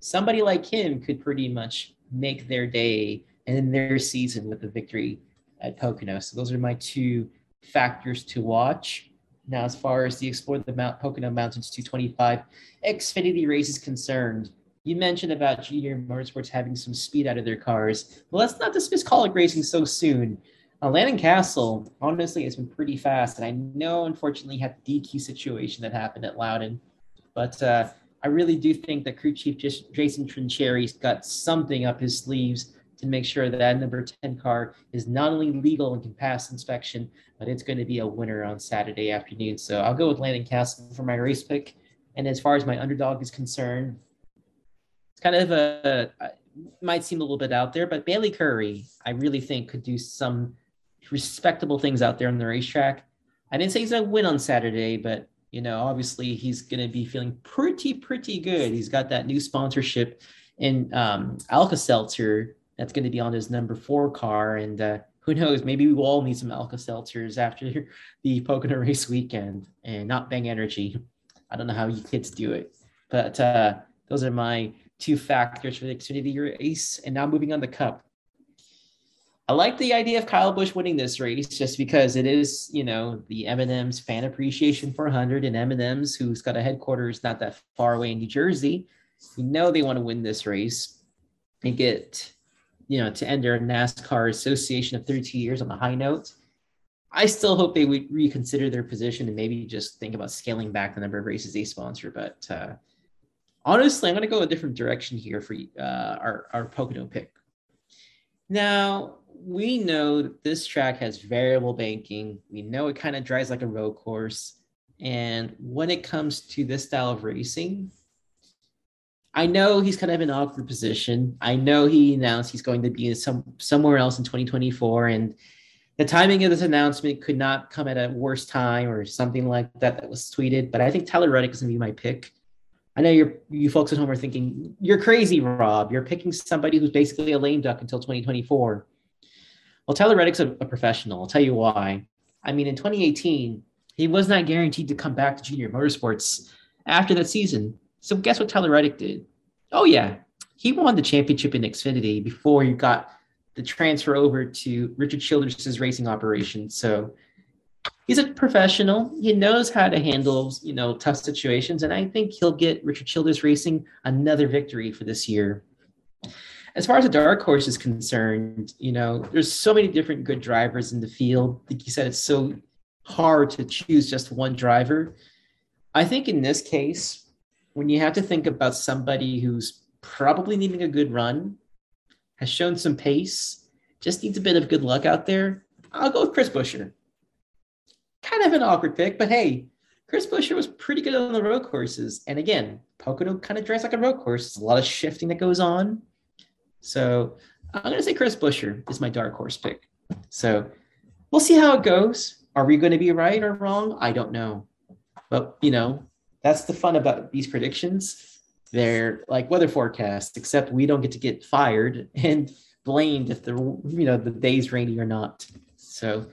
Somebody like him could pretty much make their day and their season with a victory at Pocono. So those are my two factors to watch. Now, as far as the Explore the Mount Pocono Mountains 225 Xfinity race is concerned, you mentioned about Junior Motorsports having some speed out of their cars. Well, let's not dismiss Kaulig racing so soon. Uh, Landon Cassill, honestly, has been pretty fast. And I know, unfortunately, had the DQ situation that happened at Loudon. But uh, I really do think that crew chief Jason Trinchere's got something up his sleeves to make sure that that number 10 car is not only legal and can pass inspection, but it's going to be a winner on Saturday afternoon. So I'll go with Landon Cassill for my race pick. And as far as my underdog is concerned, it's kind of a, might seem a little bit out there, but Bayley Currey, I really think could do some respectable things out there on the racetrack. I didn't say he's going to win on Saturday, but you know, obviously he's going to be feeling pretty, pretty good. He's got that new sponsorship in um, Alka Seltzer that's going to be on his number four car. And uh, who knows, maybe we will all need some Alka Seltzers after the Pocono race weekend and not Bang Energy. I don't know how you kids do it, but uh, those are my two factors for the Xfinity race. And now moving on the Cup. I like the idea of Kyle Busch winning this race just because it is, you know, the M&M's Fan Appreciation 400 and M&M's, who's got a headquarters not that far away in New Jersey. You know they want to win this race and get you know, to end their NASCAR Association of 32 years on a high note. I still hope they would reconsider their position and maybe just think about scaling back the number of races they sponsor. But uh, honestly, I'm going to go a different direction here for uh, our, our Pocono pick. Now, we know this track has variable banking. We know it kind of drives like a road course. And when it comes to this style of racing, I know he's kind of in an awkward position. I know he announced he's going to be some somewhere else in 2024, and the timing of this announcement could not come at a worse time or something like that that was tweeted. But I think Tyler Reddick is going to be my pick. I know you're you folks at home are thinking you're crazy, Rob. You're picking somebody who's basically a lame duck until 2024. Well, Tyler Reddick's a, a professional. I'll tell you why. I mean, in 2018, he was not guaranteed to come back to junior motorsports after that season. So guess what Tyler Reddick did? Oh yeah, he won the championship in Xfinity before he got the transfer over to Richard Childress' racing operation. So he's a professional. He knows how to handle, you know, tough situations, and I think he'll get Richard Childress Racing another victory for this year. As far as the dark horse is concerned, you know, there's so many different good drivers in the field. Like you said, it's so hard to choose just one driver. I think in this case, when you have to think about somebody who's probably needing a good run, has shown some pace, just needs a bit of good luck out there, I'll go with Chris Buescher. Kind of an awkward pick, but hey, Chris Buescher was pretty good on the road courses. And again, Pocono kind of drives like a road course. There's a lot of shifting that goes on. So I'm going to say Chris Buescher is my dark horse pick. So we'll see how it goes. Are we going to be right or wrong? I don't know. But, you know, that's the fun about these predictions they're like weather forecasts, except we don't get to get fired and blamed if the you know the day's rainy or not. So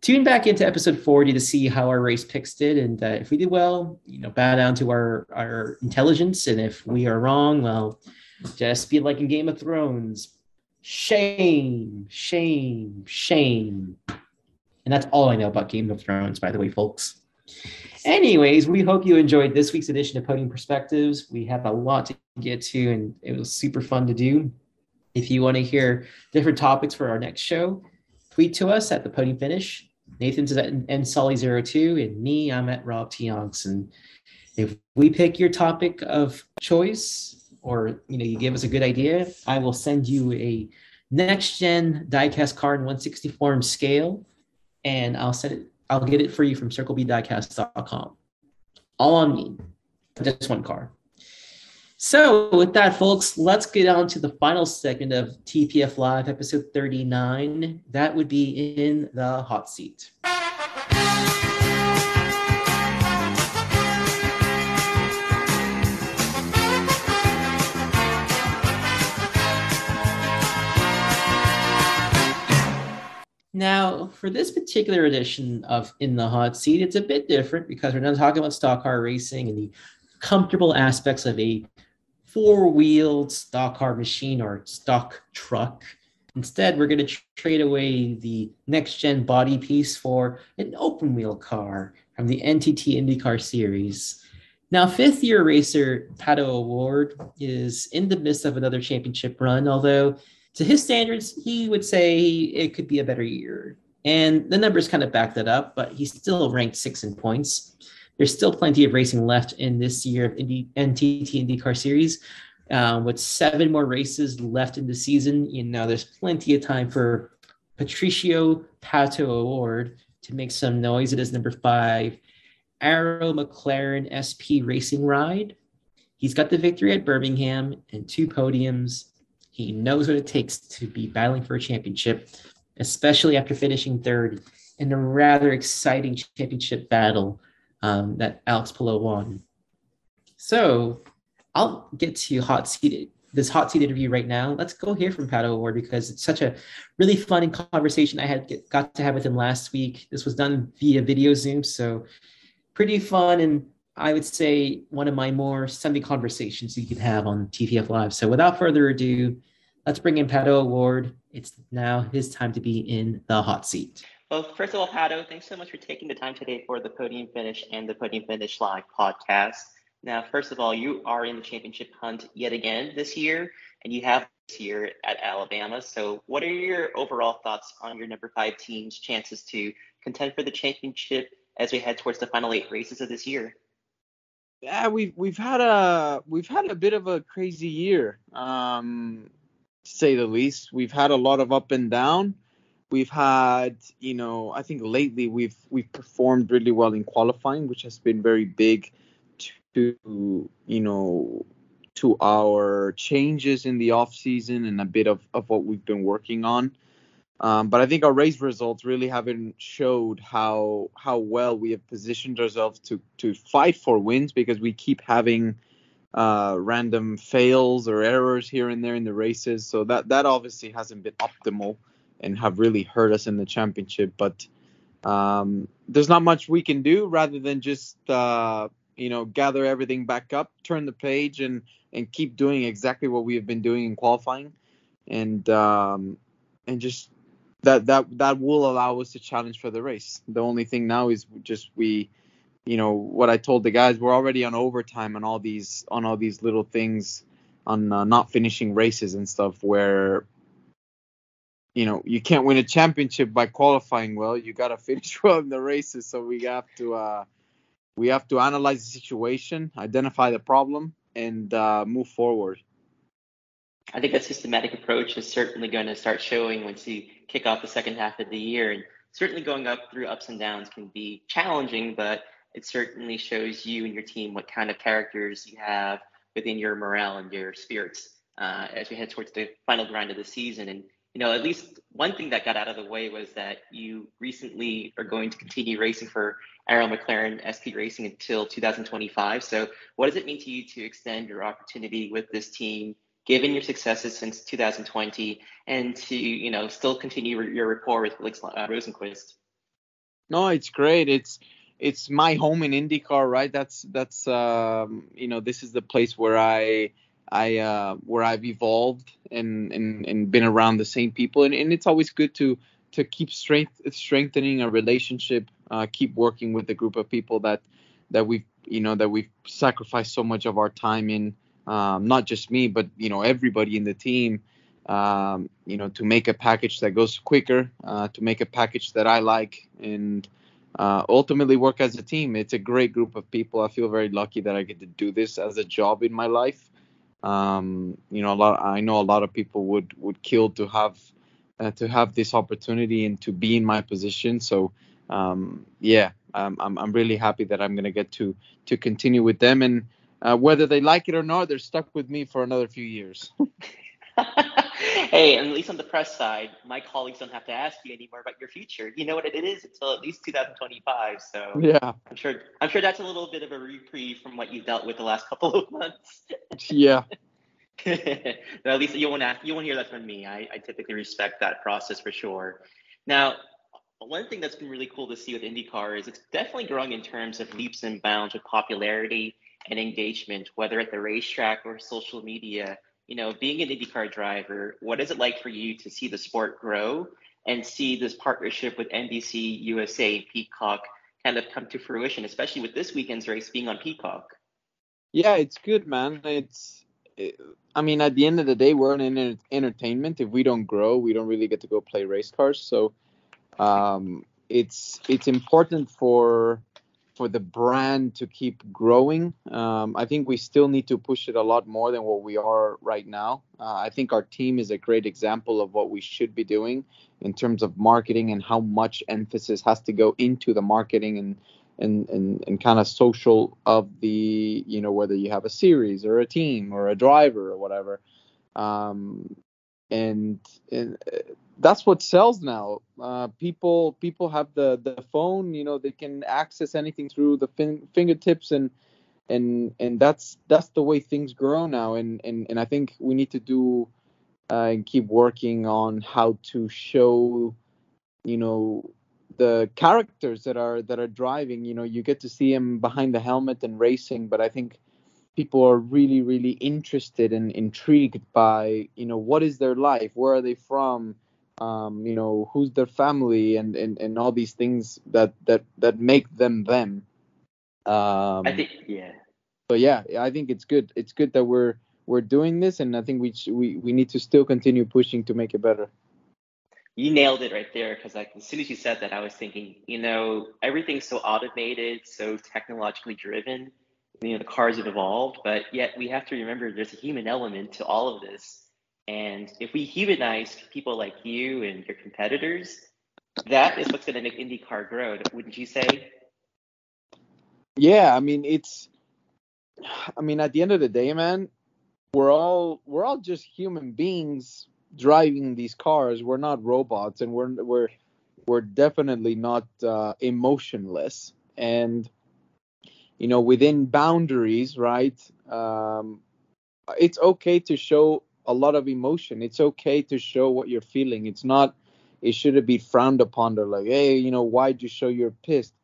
tune back into episode 40 to see how our race picks did, and uh, if we did well, you know, bow down to our our intelligence, and if we are wrong, well, just be like in Game of Thrones, shame, shame, shame. And that's all I know about Game of Thrones, by the way, folks. Anyways, we hope you enjoyed this week's edition of Podium Perspectives. We have a lot to get to, and it was super fun to do. If you want to hear different topics for our next show, tweet to us at the Podium Finish. Nathan's at nsolly02, and me, I'm at Rob Tionks. And if we pick your topic of choice, or you know, you give us a good idea, I will send you a next gen diecast card in 164 scale, and I'll send it I'll get it for you from circlebdiecast.com. All on me. Just one car. So, with that, folks, let's get on to the final segment of TPF Live, episode 39. That would be in the hot seat. For this particular edition of In the Hot Seat, it's a bit different because we're not talking about stock car racing and the comfortable aspects of a four wheeled stock car machine or stock truck. Instead, we're going to trade away the next gen body piece for an open wheel car from the NTT IndyCar series. Now, fifth year racer Pato O'Ward is in the midst of another championship run, although to his standards, he would say it could be a better year. And the numbers kind of back that up, but he's still ranked six in points. There's still plenty of racing left in this year of NTT IndyCar Series. Um, with seven more races left in the season, you know, there's plenty of time for Patricio Pato O'Ward to make some noise. It is number five, Arrow McLaren SP Racing Ride. He's got the victory at Birmingham and two podiums he knows what it takes to be battling for a championship, especially after finishing third in a rather exciting championship battle um, that Alex Palou won. So I'll get to hot seated this hot seat interview right now. Let's go hear from Pato O'Ward because it's such a really fun conversation I had got to have with him last week. This was done via video Zoom, so pretty fun and I would say one of my more Sunday conversations you can have on TPF Live. So without further ado, let's bring in Pato O'Ward. It's now his time to be in the hot seat. Well, first of all, Pato, thanks so much for taking the time today for the Podium Finish and the Podium Finish Live podcast. Now, first of all, you are in the championship hunt yet again this year, and you have this year at Alabama. So, what are your overall thoughts on your number five team's chances to contend for the championship as we head towards the final eight races of this year? yeah, we've we've had a we've had a bit of a crazy year, um, to say the least. We've had a lot of up and down. We've had, you know, I think lately we've we've performed really well in qualifying, which has been very big to you know to our changes in the off season and a bit of, of what we've been working on. Um, but I think our race results really haven't showed how how well we have positioned ourselves to to fight for wins because we keep having uh, random fails or errors here and there in the races. So that that obviously hasn't been optimal and have really hurt us in the championship. But um, there's not much we can do rather than just uh, you know gather everything back up, turn the page, and and keep doing exactly what we have been doing in qualifying, and um, and just that that that will allow us to challenge for the race. The only thing now is just we, you know, what I told the guys, we're already on overtime on all these on all these little things on uh, not finishing races and stuff where you know you can't win a championship by qualifying well. You got to finish well in the races. So we have to uh we have to analyze the situation identify the problem and uh, move forward. I think that systematic approach is certainly going to start showing once you kick off the second half of the year. And certainly going up through ups and downs can be challenging, but it certainly shows you and your team what kind of characters you have within your morale and your spirits uh, as we head towards the final grind of the season. And you know, at least one thing that got out of the way was that you recently are going to continue racing for Arrow McLaren SP Racing until 2025. So, what does it mean to you to extend your opportunity with this team, given your successes since 2020, and to you know still continue your rapport with Felix Rosenqvist? No, it's great. It's it's my home in IndyCar, right? That's that's um, you know this is the place where I I uh, where I've evolved and, and and been around the same people, and, and it's always good to to keep strength strengthening a relationship, uh, keep working with a group of people that that we've you know that we've sacrificed so much of our time in, um, not just me, but you know everybody in the team. Um, you know, to make a package that goes quicker, uh, to make a package that I like, and uh, ultimately work as a team. It's a great group of people. I feel very lucky that I get to do this as a job in my life. Um, you know, a lot. I know a lot of people would would kill to have uh, to have this opportunity and to be in my position. So um, yeah, I'm, I'm really happy that I'm gonna get to to continue with them, and uh, whether they like it or not, they're stuck with me for another few years. hey, at least on the press side, my colleagues don't have to ask you anymore about your future. You know what it is until at least 2025. So yeah, I'm sure I'm sure that's a little bit of a reprieve from what you dealt with the last couple of months. yeah. at least you won't ask, you won't hear that from me. I, I typically respect that process for sure. Now, one thing that's been really cool to see with IndyCar is it's definitely growing in terms of leaps and bounds with popularity and engagement, whether at the racetrack or social media you know, being an IndyCar driver, what is it like for you to see the sport grow and see this partnership with NBC USA and Peacock kind of come to fruition, especially with this weekend's race being on Peacock? Yeah, it's good, man. It's, it, I mean, at the end of the day, we're in entertainment. If we don't grow, we don't really get to go play race cars. So, um, it's it's important for for the brand to keep growing. Um, I think we still need to push it a lot more than what we are right now. Uh, I think our team is a great example of what we should be doing in terms of marketing and how much emphasis has to go into the marketing and and and, and kind of social of the you know whether you have a series or a team or a driver or whatever. Um, and, and uh, that's what sells now. Uh, people people have the the phone, you know, they can access anything through the fin- fingertips, and and and that's that's the way things grow now. And and and I think we need to do uh, and keep working on how to show, you know, the characters that are that are driving. You know, you get to see them behind the helmet and racing, but I think people are really really interested and intrigued by you know what is their life? Where are they from? Um, you know who's their family? And, and and all these things that that that make them them. Um, i think yeah. but yeah i think it's good. It's good that we're we're doing this and i think we we we need to still continue pushing to make it better. You nailed it right there because like as soon as you said that i was thinking you know everything's so automated so technologically driven you know the cars have evolved but yet we have to remember there's a human element to all of this and if we humanize people like you and your competitors, that is what's going to make IndyCar grow, wouldn't you say? Yeah, I mean it's I mean at the end of the day, man, we're all we're all just human beings driving these cars. We're not robots and we're we're we're definitely not uh, emotionless and you know within boundaries right um, it's okay to show a lot of emotion. It's okay to show what you're feeling. It's not it shouldn't be frowned upon. They're like, hey, you know, why'd you show you're pissed?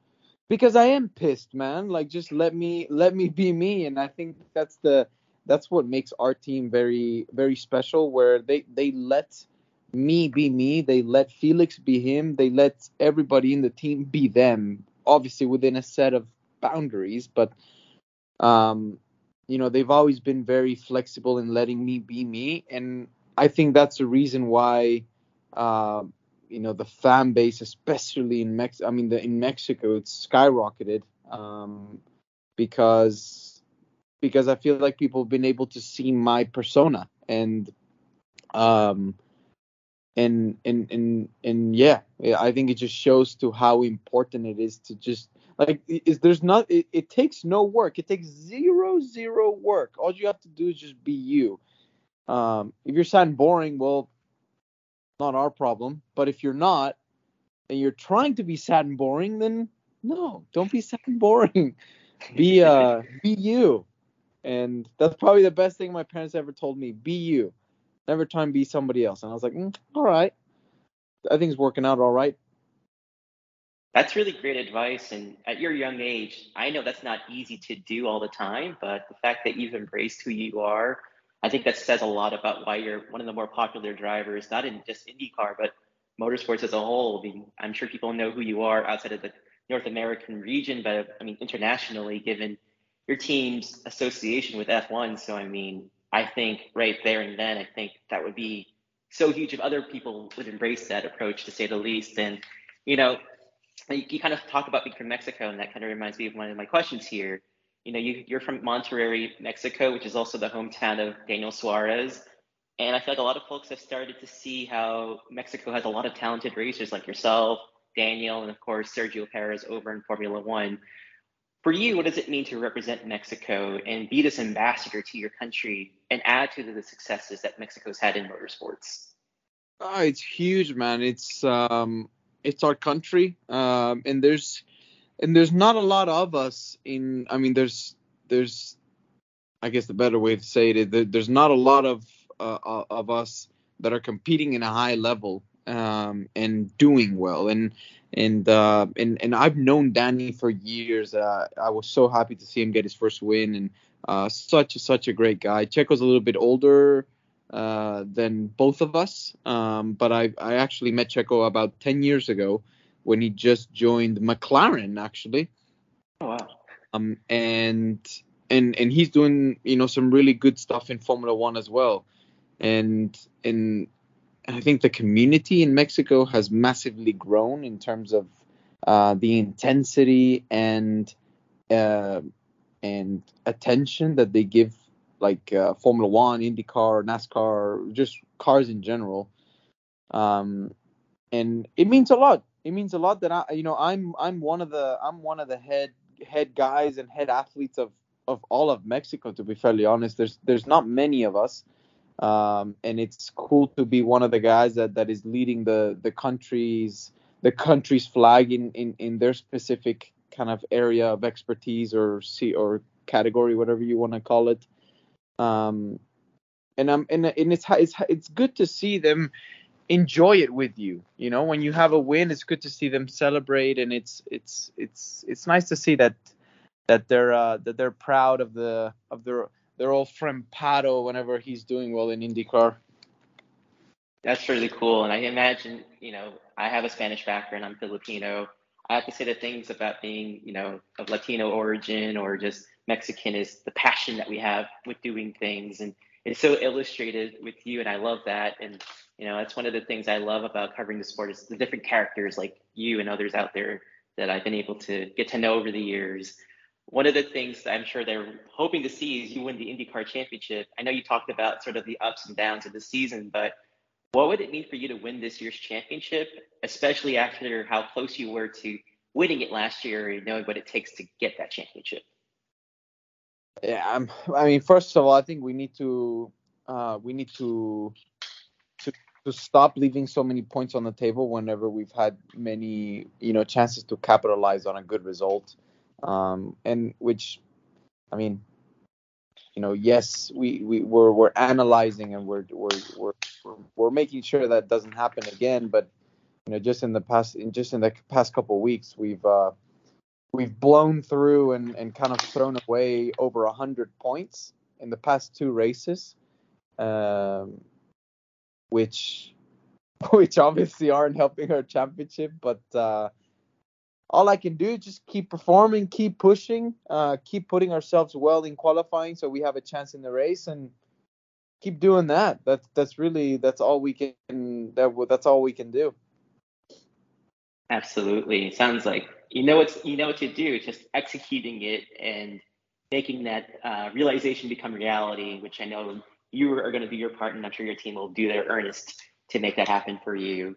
Because I am pissed, man. Like, just let me let me be me. And I think that's the that's what makes our team very very special, where they they let me be me. They let Felix be him. They let everybody in the team be them. Obviously within a set of boundaries, but um, you know they've always been very flexible in letting me be me, and I think that's the reason why. Uh, you know the fan base, especially in Mex. I mean, the, in Mexico, it's skyrocketed um, because because I feel like people have been able to see my persona and um and and and and yeah, I think it just shows to how important it is to just like is there's not it, it takes no work. It takes zero zero work. All you have to do is just be you. Um, if you're sad and boring, well, not our problem. But if you're not, and you're trying to be sad and boring, then no, don't be sad and boring. be uh, be you. And that's probably the best thing my parents ever told me. Be you. Never and be somebody else. And I was like, mm, all right. I think it's working out all right. That's really great advice. And at your young age, I know that's not easy to do all the time, but the fact that you've embraced who you are, I think that says a lot about why you're one of the more popular drivers, not in just IndyCar, but motorsports as a whole. I mean, I'm sure people know who you are outside of the North American region, but I mean, internationally, given your team's association with F1. So, I mean, I think right there and then, I think that would be so huge if other people would embrace that approach, to say the least. And, you know, you, you kind of talk about being from Mexico, and that kind of reminds me of one of my questions here. You know, you, you're from Monterrey, Mexico, which is also the hometown of Daniel Suarez. And I feel like a lot of folks have started to see how Mexico has a lot of talented racers like yourself, Daniel, and of course Sergio Perez over in Formula One. For you, what does it mean to represent Mexico and be this ambassador to your country and add to the successes that Mexico's had in motorsports? Oh, it's huge, man. It's um, it's our country, um, and there's and there's not a lot of us in. I mean, there's there's, I guess the better way to say it is there's not a lot of uh, of us that are competing in a high level um, and doing well. And and uh, and and I've known Danny for years. Uh, I was so happy to see him get his first win, and uh, such such a great guy. Checo's a little bit older uh, than both of us. Um, but I, I actually met Checo about 10 years ago when he just joined McLaren, actually. Oh, wow. Um, and and and he's doing you know some really good stuff in Formula One as well. And and I think the community in Mexico has massively grown in terms of uh, the intensity and uh, and attention that they give like uh, Formula One, IndyCar, NASCAR, just cars in general. Um, and it means a lot. It means a lot that I, you know, I'm I'm one of the I'm one of the head head guys and head athletes of of all of Mexico. To be fairly honest, there's there's not many of us, um, and it's cool to be one of the guys that that is leading the the country's the country's flag in in in their specific kind of area of expertise or see or category, whatever you want to call it. Um, and I'm and, and it's it's it's good to see them enjoy it with you. You know, when you have a win, it's good to see them celebrate, and it's it's it's it's nice to see that that they're uh, that they're proud of the of their their old friend Pato whenever he's doing well in IndyCar. That's really cool, and I imagine you know I have a Spanish background. I'm Filipino. I have to say the things about being you know of Latino origin or just Mexican is the passion that we have with doing things. And it's so illustrated with you. And I love that. And, you know, that's one of the things I love about covering the sport is the different characters like you and others out there that I've been able to get to know over the years. One of the things I'm sure they're hoping to see is you win the IndyCar championship. I know you talked about sort of the ups and downs of the season, but what would it mean for you to win this year's championship, especially after how close you were to winning it last year and knowing what it takes to get that championship? Yeah, I mean, first of all, I think we need to uh, we need to to to stop leaving so many points on the table whenever we've had many you know chances to capitalize on a good result, um, and which, I mean, you know, yes, we we we're we're analyzing and we're we're we're we're, we're making sure that doesn't happen again, but you know, just in the past, in just in the past couple weeks, we've uh, we've blown through and, and kind of thrown away over a hundred points in the past two races, um, which which obviously aren't helping our championship. But uh, all I can do is just keep performing, keep pushing, uh, keep putting ourselves well in qualifying, so we have a chance in the race, and keep doing that. That's that's really that's all we can that that's all we can do. Absolutely, it sounds like you know what you know what to do. Just executing it and making that uh, realization become reality, which I know you are going to do your part, and I'm sure your team will do their earnest to make that happen for you.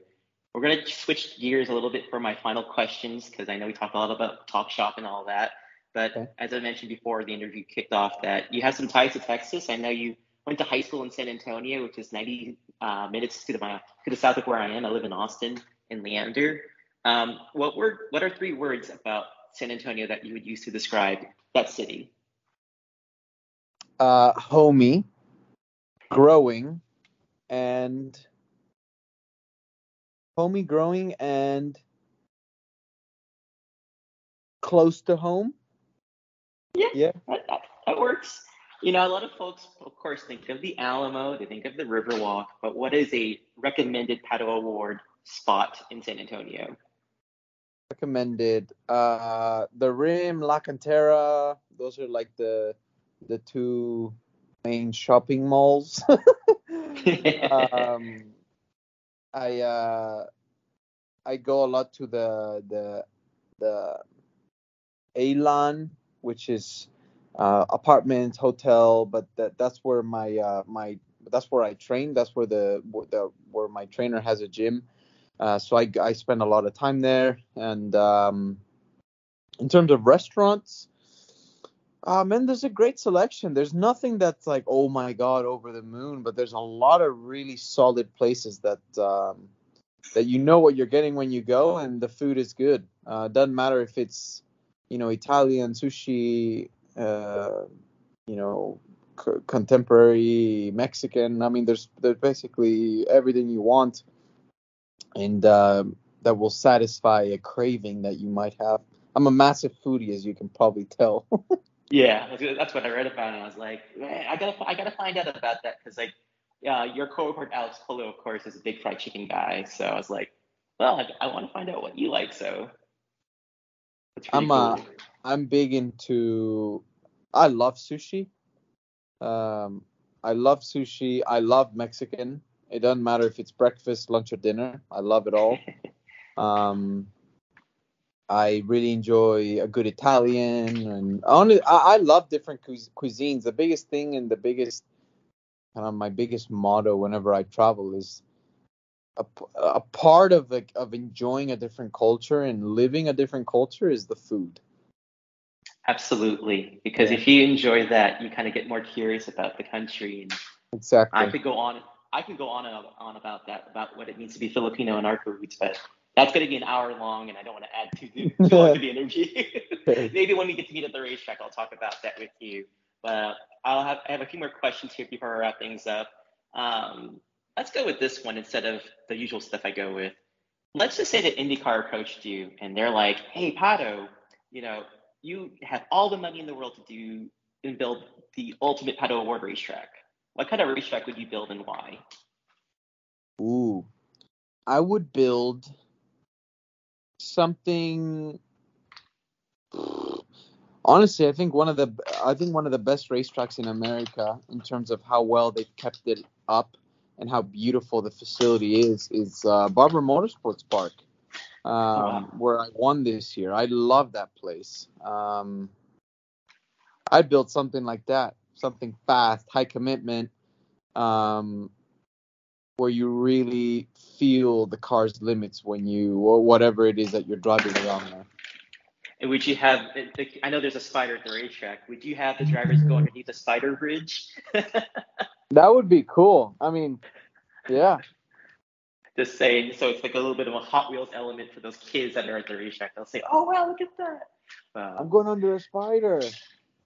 We're going to switch gears a little bit for my final questions because I know we talked a lot about talk shop and all that. But okay. as I mentioned before the interview kicked off, that you have some ties to Texas. I know you went to high school in San Antonio, which is 90 uh, minutes to the to the south of where I am. I live in Austin in Leander. Um, what were what are three words about San Antonio that you would use to describe that city? Uh, homey, growing, and homey, growing, and close to home. Yeah, yeah, that, that, that works. You know, a lot of folks, of course, think of the Alamo, they think of the Riverwalk, but what is a recommended Pato O'Ward spot in San Antonio? Recommended uh, the Rim, La Cantera. Those are like the the two main shopping malls. um, I uh, I go a lot to the the the Elan, which is uh, apartment, hotel, but that that's where my uh, my that's where I train. That's where the, the where my trainer has a gym. Uh, so I I spend a lot of time there. And um, in terms of restaurants, uh, man, there's a great selection. There's nothing that's like oh my god over the moon, but there's a lot of really solid places that um, that you know what you're getting when you go, and the food is good. Uh, doesn't matter if it's you know Italian sushi uh, you know, c- contemporary Mexican. I mean, there's there's basically everything you want, and uh, that will satisfy a craving that you might have. I'm a massive foodie, as you can probably tell. yeah, that's what I read about, and I was like, I gotta I gotta find out about that because like, yeah, your cohort Alex Palou, of course, is a big fried chicken guy. So I was like, well, I, I want to find out what you like. So I'm cool. uh, I'm big into. I love sushi. Um, I love sushi. I love Mexican. It doesn't matter if it's breakfast, lunch, or dinner. I love it all. um, I really enjoy a good Italian, and only I, I love different cu- cuisines. The biggest thing and the biggest, kind of my biggest motto whenever I travel is a, a part of like of enjoying a different culture and living a different culture is the food. Absolutely, because yeah. if you enjoy that, you kind of get more curious about the country. And exactly. I could go on. I could go on and on about that, about what it means to be Filipino and our roots, but that's going to be an hour long, and I don't want to add too, too long to the interview. Maybe when we get to meet at the racetrack, I'll talk about that with you. But I'll have I have a few more questions here before I wrap things up. Um, let's go with this one instead of the usual stuff I go with. Let's just say that IndyCar approached you and they're like, "Hey, Pato, you know, you have all the money in the world to do and build the ultimate Pato O'Ward racetrack. What kind of racetrack would you build and why?" Ooh, I would build something. Honestly, I think one of the I think one of the best racetracks in America in terms of how well they've kept it up and how beautiful the facility is is uh, Barber Motorsports Park, um, wow. where I won this year. I love that place. Um, I built something like that, something fast, high commitment, um, where you really feel the car's limits when you or whatever it is that you're driving around there. And would you have? I know there's a spider at the racetrack. Would you have the drivers go underneath the spider bridge? That would be cool. I mean, yeah. Just saying, so it's like a little bit of a Hot Wheels element for those kids that are at the racetrack. They'll say, "Oh wow, look at that!" I'm going under a spider.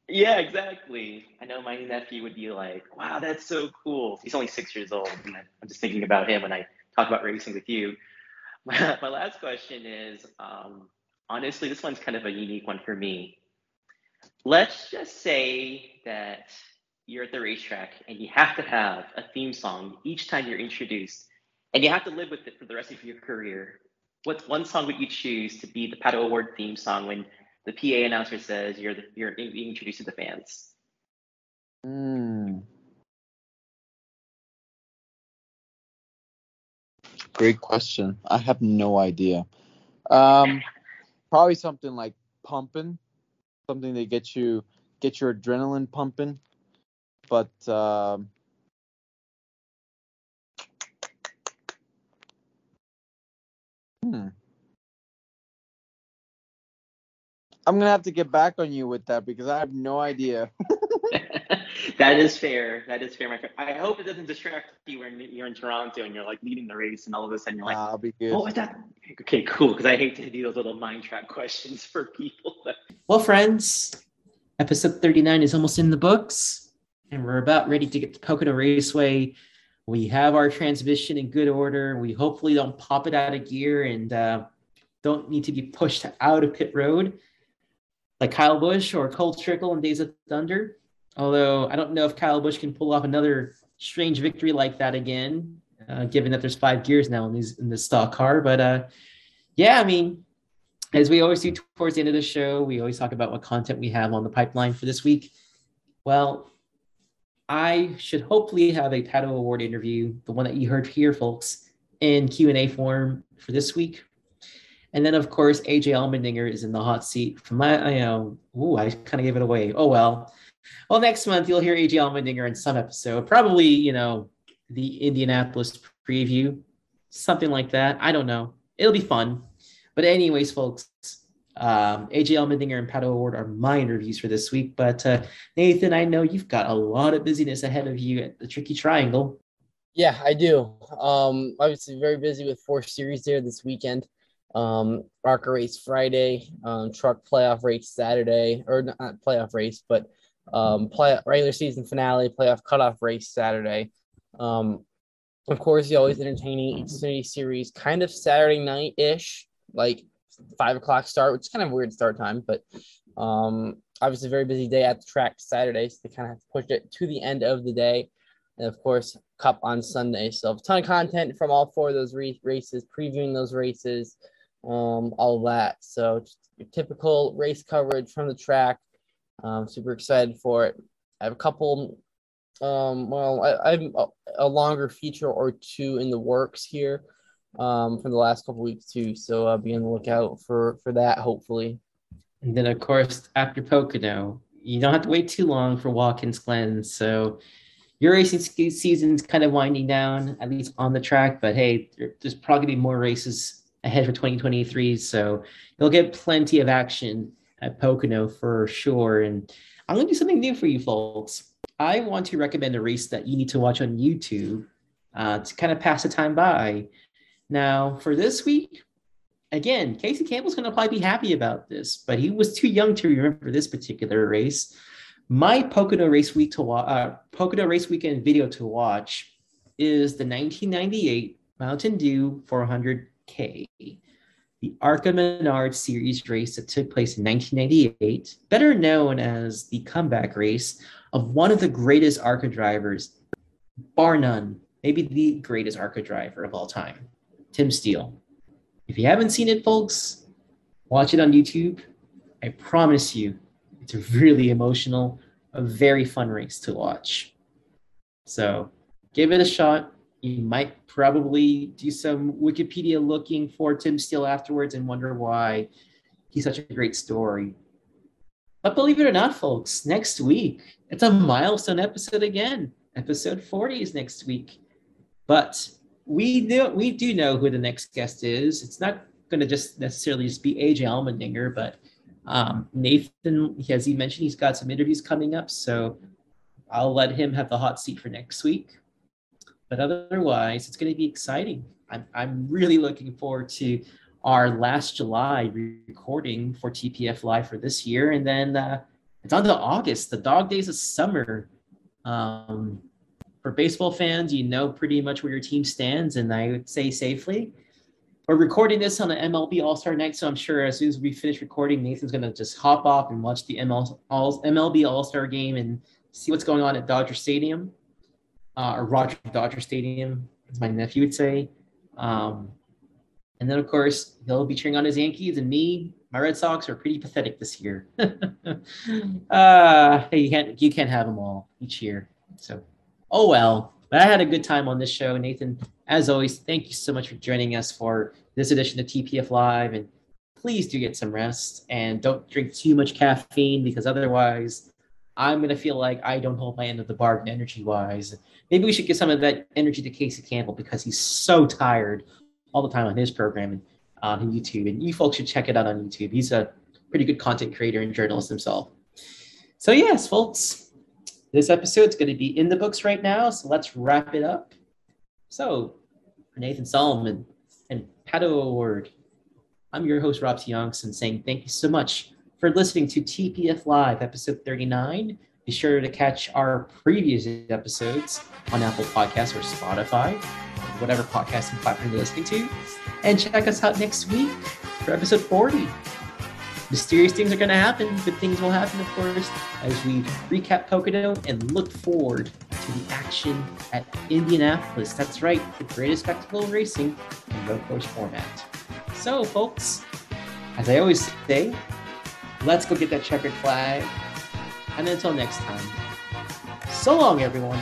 Yeah, exactly. I know my nephew would be like, "Wow, that's so cool." He's only six years old, and I'm just thinking about him when I talk about racing with you. my, my last question is um, honestly, this one's kind of a unique one for me. Let's just say that you're at the racetrack and you have to have a theme song each time you're introduced, and you have to live with it for the rest of your career. What one song would you choose to be the Pato O'Ward theme song when the PA announcer says you're the, you're being introduced to the fans? Mm. Great question. I have no idea. Um, probably something like pumping, something that gets you get your adrenaline pumping. But um, hmm. I'm gonna have to get back on you with that because I have no idea. that is fair. That is fair, my friend. I hope it doesn't distract you when you're in Toronto and you're like leading the race, and all of a sudden you're like, I'll be good. "What was that?" Okay, cool. Because I hate to do those little mind trap questions for people. Well, friends, episode 39 is almost in the books, and we're about ready to get to Pocono Raceway. We have our transmission in good order. We hopefully don't pop it out of gear and uh, don't need to be pushed out of pit road like Kyle Busch or Cole Trickle in Days of Thunder. Although I don't know if Kyle Busch can pull off another strange victory like that again, uh, given that there's five gears now in these in this stock car. But uh, yeah, I mean, as we always do towards the end of the show, we always talk about what content we have on the pipeline for this week. Well, I should hopefully have a Pato O'Ward interview, the one that you heard here, folks, in Q and A form for this week. And then, of course, AJ Allmendinger is in the hot seat. From my, I know, ooh, I kind of gave it away. Oh well. Well, next month you'll hear AJ Allmendinger in some episode, probably you know the Indianapolis preview, something like that. I don't know. It'll be fun. But anyways, folks, um, AJ Allmendinger and Pato O'Ward are my interviews for this week. But uh, Nathan, I know you've got a lot of busyness ahead of you at the Tricky Triangle. Yeah, I do. Um, obviously, very busy with four series there this weekend. Um, ARCA race Friday, um, truck playoff race Saturday, or not playoff race, but um, play regular season finale, playoff cutoff race Saturday. Um, of course, the always entertaining Xfinity Series, kind of Saturday night ish, like five o'clock start, which is kind of weird start time, but um, obviously very busy day at the track Saturday, so they kind of have to push it to the end of the day. And of course, Cup on Sunday. So a ton of content from all four of those re- races, previewing those races, um, all that. So typical race coverage from the track. I'm super excited for it. I have a couple, um, well, I, I have a, a, longer feature or two in the works here um, for the last couple weeks too. So uh, be on the lookout for for that. Hopefully. And then of course after Pocono, you don't have to wait too long for Watkins Glen. So your racing season's kind of winding down, at least on the track. But hey, there's probably be more races ahead for 2023. So you'll get plenty of action at Pocono for sure. And I'm going to do something new for you folks. I want to recommend a race that you need to watch on YouTube uh, to kind of pass the time by. Now, for this week, again, Casey Campbell's going to probably be happy about this, but he was too young to remember this particular race. My Pocono race week to watch, uh, Pocono race weekend video to watch is the 1998 Mountain Dew 400K the ARCA Menard Series race that took place in 1998, better known as the comeback race of one of the greatest ARCA drivers, bar none, maybe the greatest ARCA driver of all time, Tim Steele. If you haven't seen it, folks, watch it on YouTube. I promise you, it's a really emotional, a very fun race to watch. So give it a shot you might probably do some Wikipedia looking for Tim Steele afterwards and wonder why he's such a great story. But believe it or not, folks, next week, it's a milestone episode again. Episode 40 is next week. But we do, we do know who the next guest is. It's not going to just necessarily just be AJ Allmendinger, but um, Nathan, as he mentioned, he's got some interviews coming up. So I'll let him have the hot seat for next week. But otherwise, it's going to be exciting. I'm, I'm really looking forward to our last July recording for TPF Live for this year. And then uh, it's on to August, the dog days of summer. Um, for baseball fans, you know pretty much where your team stands, and I would say safely. we're recording this on the MLB All Star night, so I'm sure as soon as we finish recording, Nathan's gonna just hop off and watch the ML, All, MLB All Star game and see what's going on at Dodger Stadium, uh, or Roger Dodger Stadium, as my nephew would say. Um, and then, of course, he'll be cheering on his Yankees, and me, my Red Sox are pretty pathetic this year. uh, you can't you can't have them all each year. So, oh well. But I had a good time on this show, Nathan. As always, thank you so much for joining us for this edition of TPF Live, and please do get some rest and don't drink too much caffeine because otherwise, I'm gonna feel like I don't hold my end of the bargain energy wise. Maybe we should give some of that energy to Casey Campbell because he's so tired all the time on his program and uh, on YouTube. And you folks should check it out on YouTube. He's a pretty good content creator and journalist himself. So, yes, folks, this episode's going to be in the books right now. So, let's wrap it up. So, for Nathan Solomon and Pato O'Ward, I'm your host, Rob. Tiongson, saying thank you so much for listening to TPF Live, episode 39. Be sure to catch our previous episodes on Apple Podcasts or Spotify, whatever podcasting platform you're listening to. And check us out next week for episode 40. Mysterious things are going to happen. Good things will happen, of course, as we recap Pocono and look forward to the action at Indianapolis. That's right, the greatest spectacle of racing in road course format. So, folks, as I always say, let's go get that checkered flag and until next time, so long, everyone.